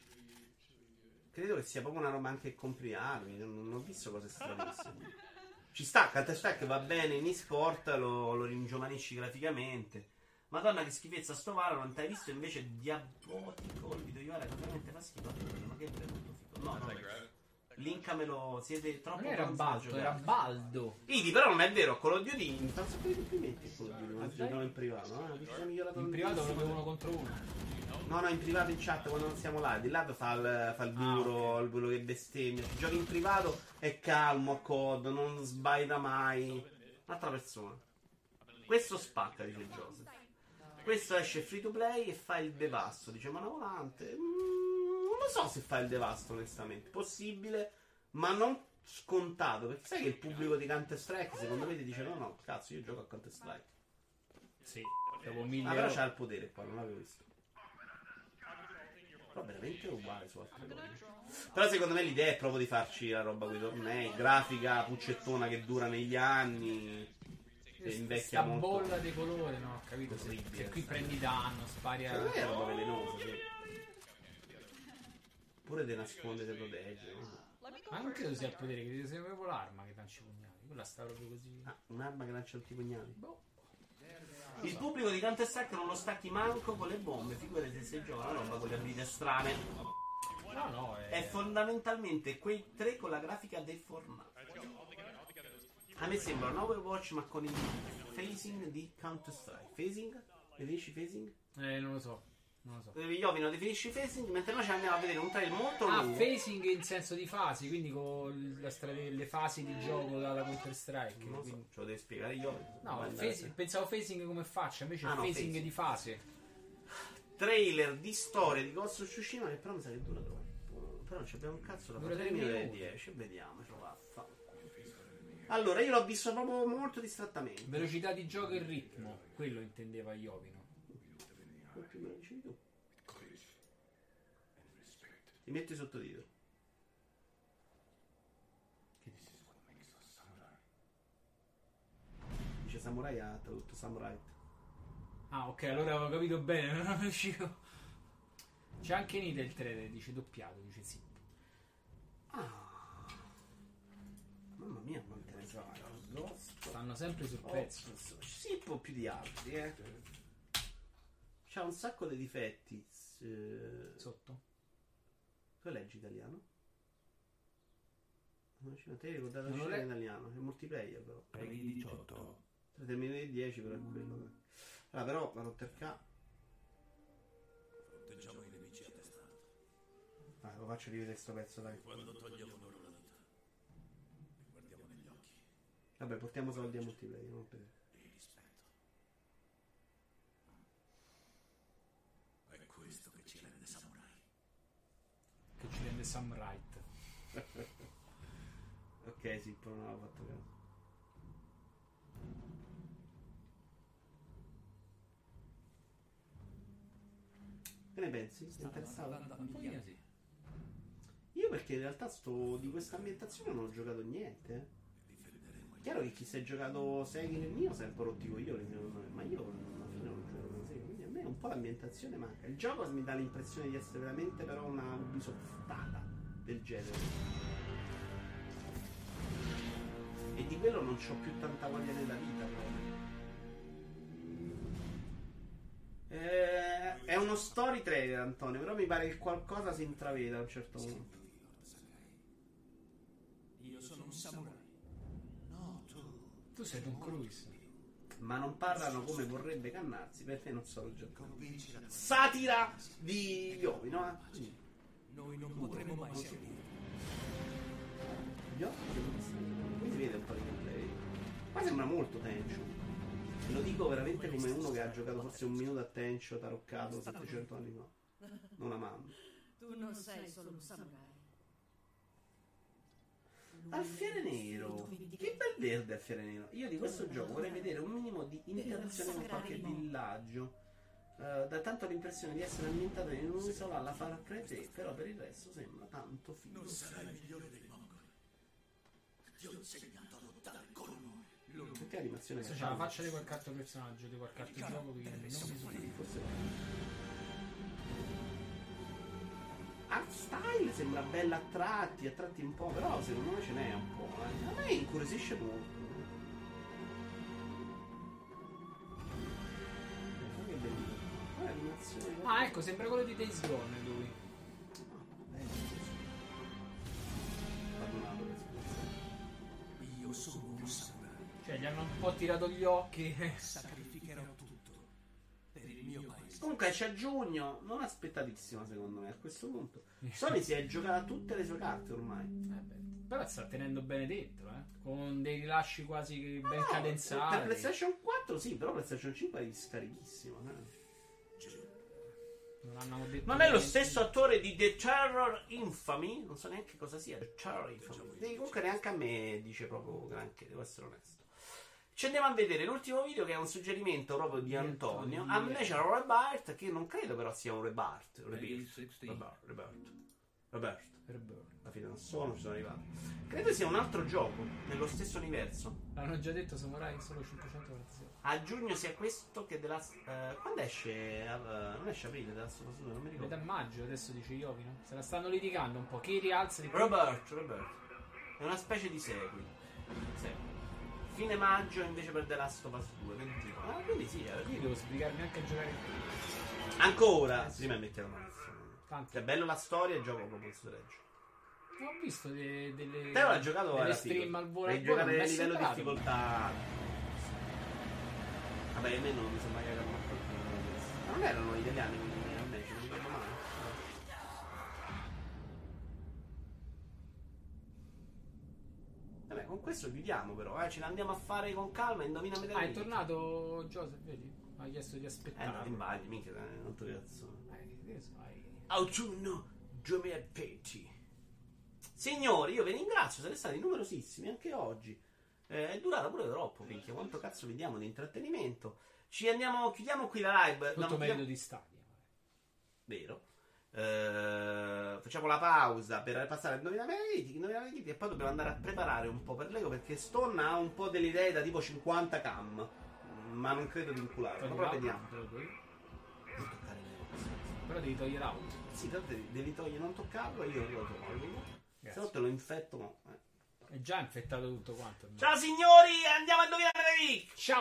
Credo che sia proprio una roba anche con armi. Non, non ho visto cose stranissime. Ci sta, Counter Strike va bene in e-sport, lo, lo ringiovanisci graficamente. Madonna che schifezza sto Valorant, hai visto invece Diabotico il video di Vara veramente fa schifo. Ma che brutto figo. No, no. Linkamelo, siete troppo Non era Baldo, era Baldo. Idi, però non è vero, Call of Duty in tanto di complimenti Call of Duty, non giochiamo in privato, eh? È migliorato In privato proprio uno contro uno. No, no, in privato in chat quando non siamo là. Di là fa il, fa il Ah, duro, il- quello che bestemmia. Ti giochi in privato, è calmo a COD, non sbaida mai. Un'altra persona. Questo spacca, dice Joseph. Questo esce free to play e fa il devasto, dice Manavolante. Mm, non lo so se fa il devasto, onestamente. Possibile, ma non scontato. Perché sai che il pubblico di Counter Strike, secondo me, ti dice: no, no, cazzo, io gioco a Counter Strike. Sì. Dopo mille Ah, però c'ha il potere qua, non l'avevo visto. Però veramente uguale su altre cose. Però secondo me l'idea è proprio di farci la roba con i tornei, grafica puccettona che dura negli anni. Che invecchia molto. bolla di colore, no, capito. Se, se qui prendi danno, spari a. Secondo me è roba velenosa, sì. Pure te nasconde, te protegge. no? Ma non credo sia il potere, credo sia proprio l'arma che lanci i pugnali. Quella sta proprio così. Ah, un'arma che lancia tutti i pugnali. Boh. Il pubblico di Counter Strike non lo stacchi manco con le bombe, figurati se si gioca una roba con le abilità strane. No, no, è... È fondamentalmente quei tre con la grafica deformata. A me sembra un Overwatch ma con il phasing di Counter Strike. Phasing? Definisci phasing? Eh, non lo so. Non lo so. Iovino definisci phasing mentre noi ci andiamo a vedere un trailer molto Ah, lungo. phasing in senso di fasi, quindi con la strade- le fasi di gioco dalla Counter Strike. Non lo so, ce lo devi spiegare Iovino. No, phasing- pensavo phasing come faccia, invece Ah, è no, phasing, phasing. di fase. Trailer di storia di Ghost of Tsushima che però mi sa che dura troppo. Però non ci abbiamo un cazzo da fare. tre 3 minuti e minuti. 10. Vediamo, ce lo vaffa. Allora, io l'ho visto proprio molto distrattamente. Velocità di gioco e ritmo, quello intendeva Iovino. Prima lo dicevi tu. Ti metto i sottotitoli. Che? Dice Samurai ha tradotto Samurai. Ah, ok, allora avevo capito bene, non riuscivo. C'è anche Nida il trailer, dice doppiato, dice sì. Ah. Mamma mia, quante ne. Ghost Stanno sempre sul of pezzo. Sì, un po' più di altri, eh. C'ha un sacco di difetti. eh, Sotto. Tu leggi italiano? Non ci te ricordate Non la scena in italiano, è multiplayer però. Peggy 18. 3 minuti e 10 però è quello. dai. Allora però la Rotter K. Fronteggiamo i nemici a testa. Ah, lo faccio rivedere sto pezzo dai. Quando togliamo loro la vita, li guardiamo negli occhi Vabbè, portiamo soldi a multiplayer, non per... e rispetto. È questo che ci rende samurai. Ci rende Samurai. Ok, sì, però non avevo fatto caso. Che ne pensi? Sei interessato? Pochino sì. Io perché in realtà sto di questa ambientazione non ho giocato niente. eh. Chiaro che chi si è giocato Segui nel mio si è un po' rotti coglioni, secondo me, ma io non ho giocato con Segui, quindi a me un po' l'ambientazione manca. Il gioco mi dà l'impressione di essere veramente però una ubisoftata del genere. E di quello non ho più tanta voglia nella vita proprio. Eh, è uno story trailer, Antonio, però mi pare che qualcosa si intraveda a un certo punto. Io sono un samurai. No, tu. Tu sei Tom Cruise. Ma non parlano come vorrebbe cannarsi, perché non so il gioco. Convinci la Satira di Iovi, no? Quindi, Noi non potremo mai servire. gli occhi non stanno- Quindi vede un po' di gameplay. Qua sembra molto tension. E lo dico veramente come uno che ha giocato forse un minuto a tension taroccato 700 anni fa. Non amando. Tu non sei solo un samurai. Alfiere nero. Che bel verde alfiere nero. Io di questo gioco vorrei vedere un minimo di interazione con qualche villaggio. Eh, dà tanto l'impressione di essere ambientato in un'isola alla Far Cry 3, però per il resto sembra tanto figo. Non sarai il migliore dei mongoli. Ti ho insegnato a lottare con noi. Perché l'animazione Adesso c'è la faccia di qualche altro personaggio, di qualche altro gioco che non mi su. Forse Art style sembra bella a tratti, a tratti un po', però secondo me ce n'è un po'. eh. A me incuriosisce molto. Ah, ecco, sembra quello di Days Gone lui. scusa. Io sono un samurai. Cioè, gli hanno un po' tirato gli occhi. Sacrificherò tutto per il mio paese. Comunque c'è a giugno, non aspettatissima secondo me a questo punto. Sony si è giocata tutte le sue carte ormai. Eh beh, però sta tenendo bene dentro, eh. Con dei rilasci quasi ben No, cadenzati. Per PlayStation 4 sì, però PlayStation 5 è scarichissimo. eh. Non hanno detto Non è lo stesso attore di The Terror Infamy, non so neanche cosa sia The Terror Infamy. E comunque neanche a me dice proprio granché, devo essere onesto. Ci andiamo a vedere l'ultimo video che è un suggerimento proprio di Antonio. A me c'era un Rebart che non credo però sia un Rebart. Rebart. Rebart. Rebart. Non sono, ci sono arrivato. Credo sia un altro gioco nello stesso universo. L'hanno già detto Samurai solo 546. A giugno sia questo che Last. eh, quando esce? eh, non esce aprile 2, non mi ricordo. Metà maggio adesso dice Iovino. Se la stanno litigando un po'. Chi rialza di più? Robert, Robert. È una specie di segui. Segui. Fine maggio invece per The Last of Us 2, 21. Ah, quindi sì, eh, Io devo sbrigarmi anche a giocare. Ancora! Prima metti la mano. Tanto. Cioè, bello la storia e gioco proprio il suo. Ho visto de- delle, Te l'hai giocato delle stream figo. al volo Devi giocare a livello di difficoltà. Vabbè, a me non mi sembra che erano Ma non erano italiani quelli Vabbè, con questo chiudiamo però, eh. Ce ne andiamo a fare con calma, indovina me Ah, è tornato Joseph, vedi? Mi ha chiesto di Eh, aspettare. no, in bagno, minchia, eh, non ti cazzo. Eh. Autunno 2020. Signori, io vi ringrazio, siete stati numerosissimi anche oggi. Eh, è durata pure troppo, minchia. Quanto cazzo vediamo di intrattenimento? Ci andiamo, chiudiamo qui la live. Tutto No, merito chiudiamo- di Stadia. Vero. Eh, facciamo la pausa per passare al Indovinare Analytics, Indovinare Analytics e poi dobbiamo andare a preparare un po' per Lego perché Stone ha un po' delle idee da tipo 50 cam. Ma non credo di incularlo. Togli Però vediamo. Però devi togliere l'auto. Sì, però devi, devi togliere, non toccarlo e io lo tolgo. Se no te lo infetto. no. Eh. È già infettato tutto quanto. Ciao signori, andiamo a indovinare Analytics. Ciao!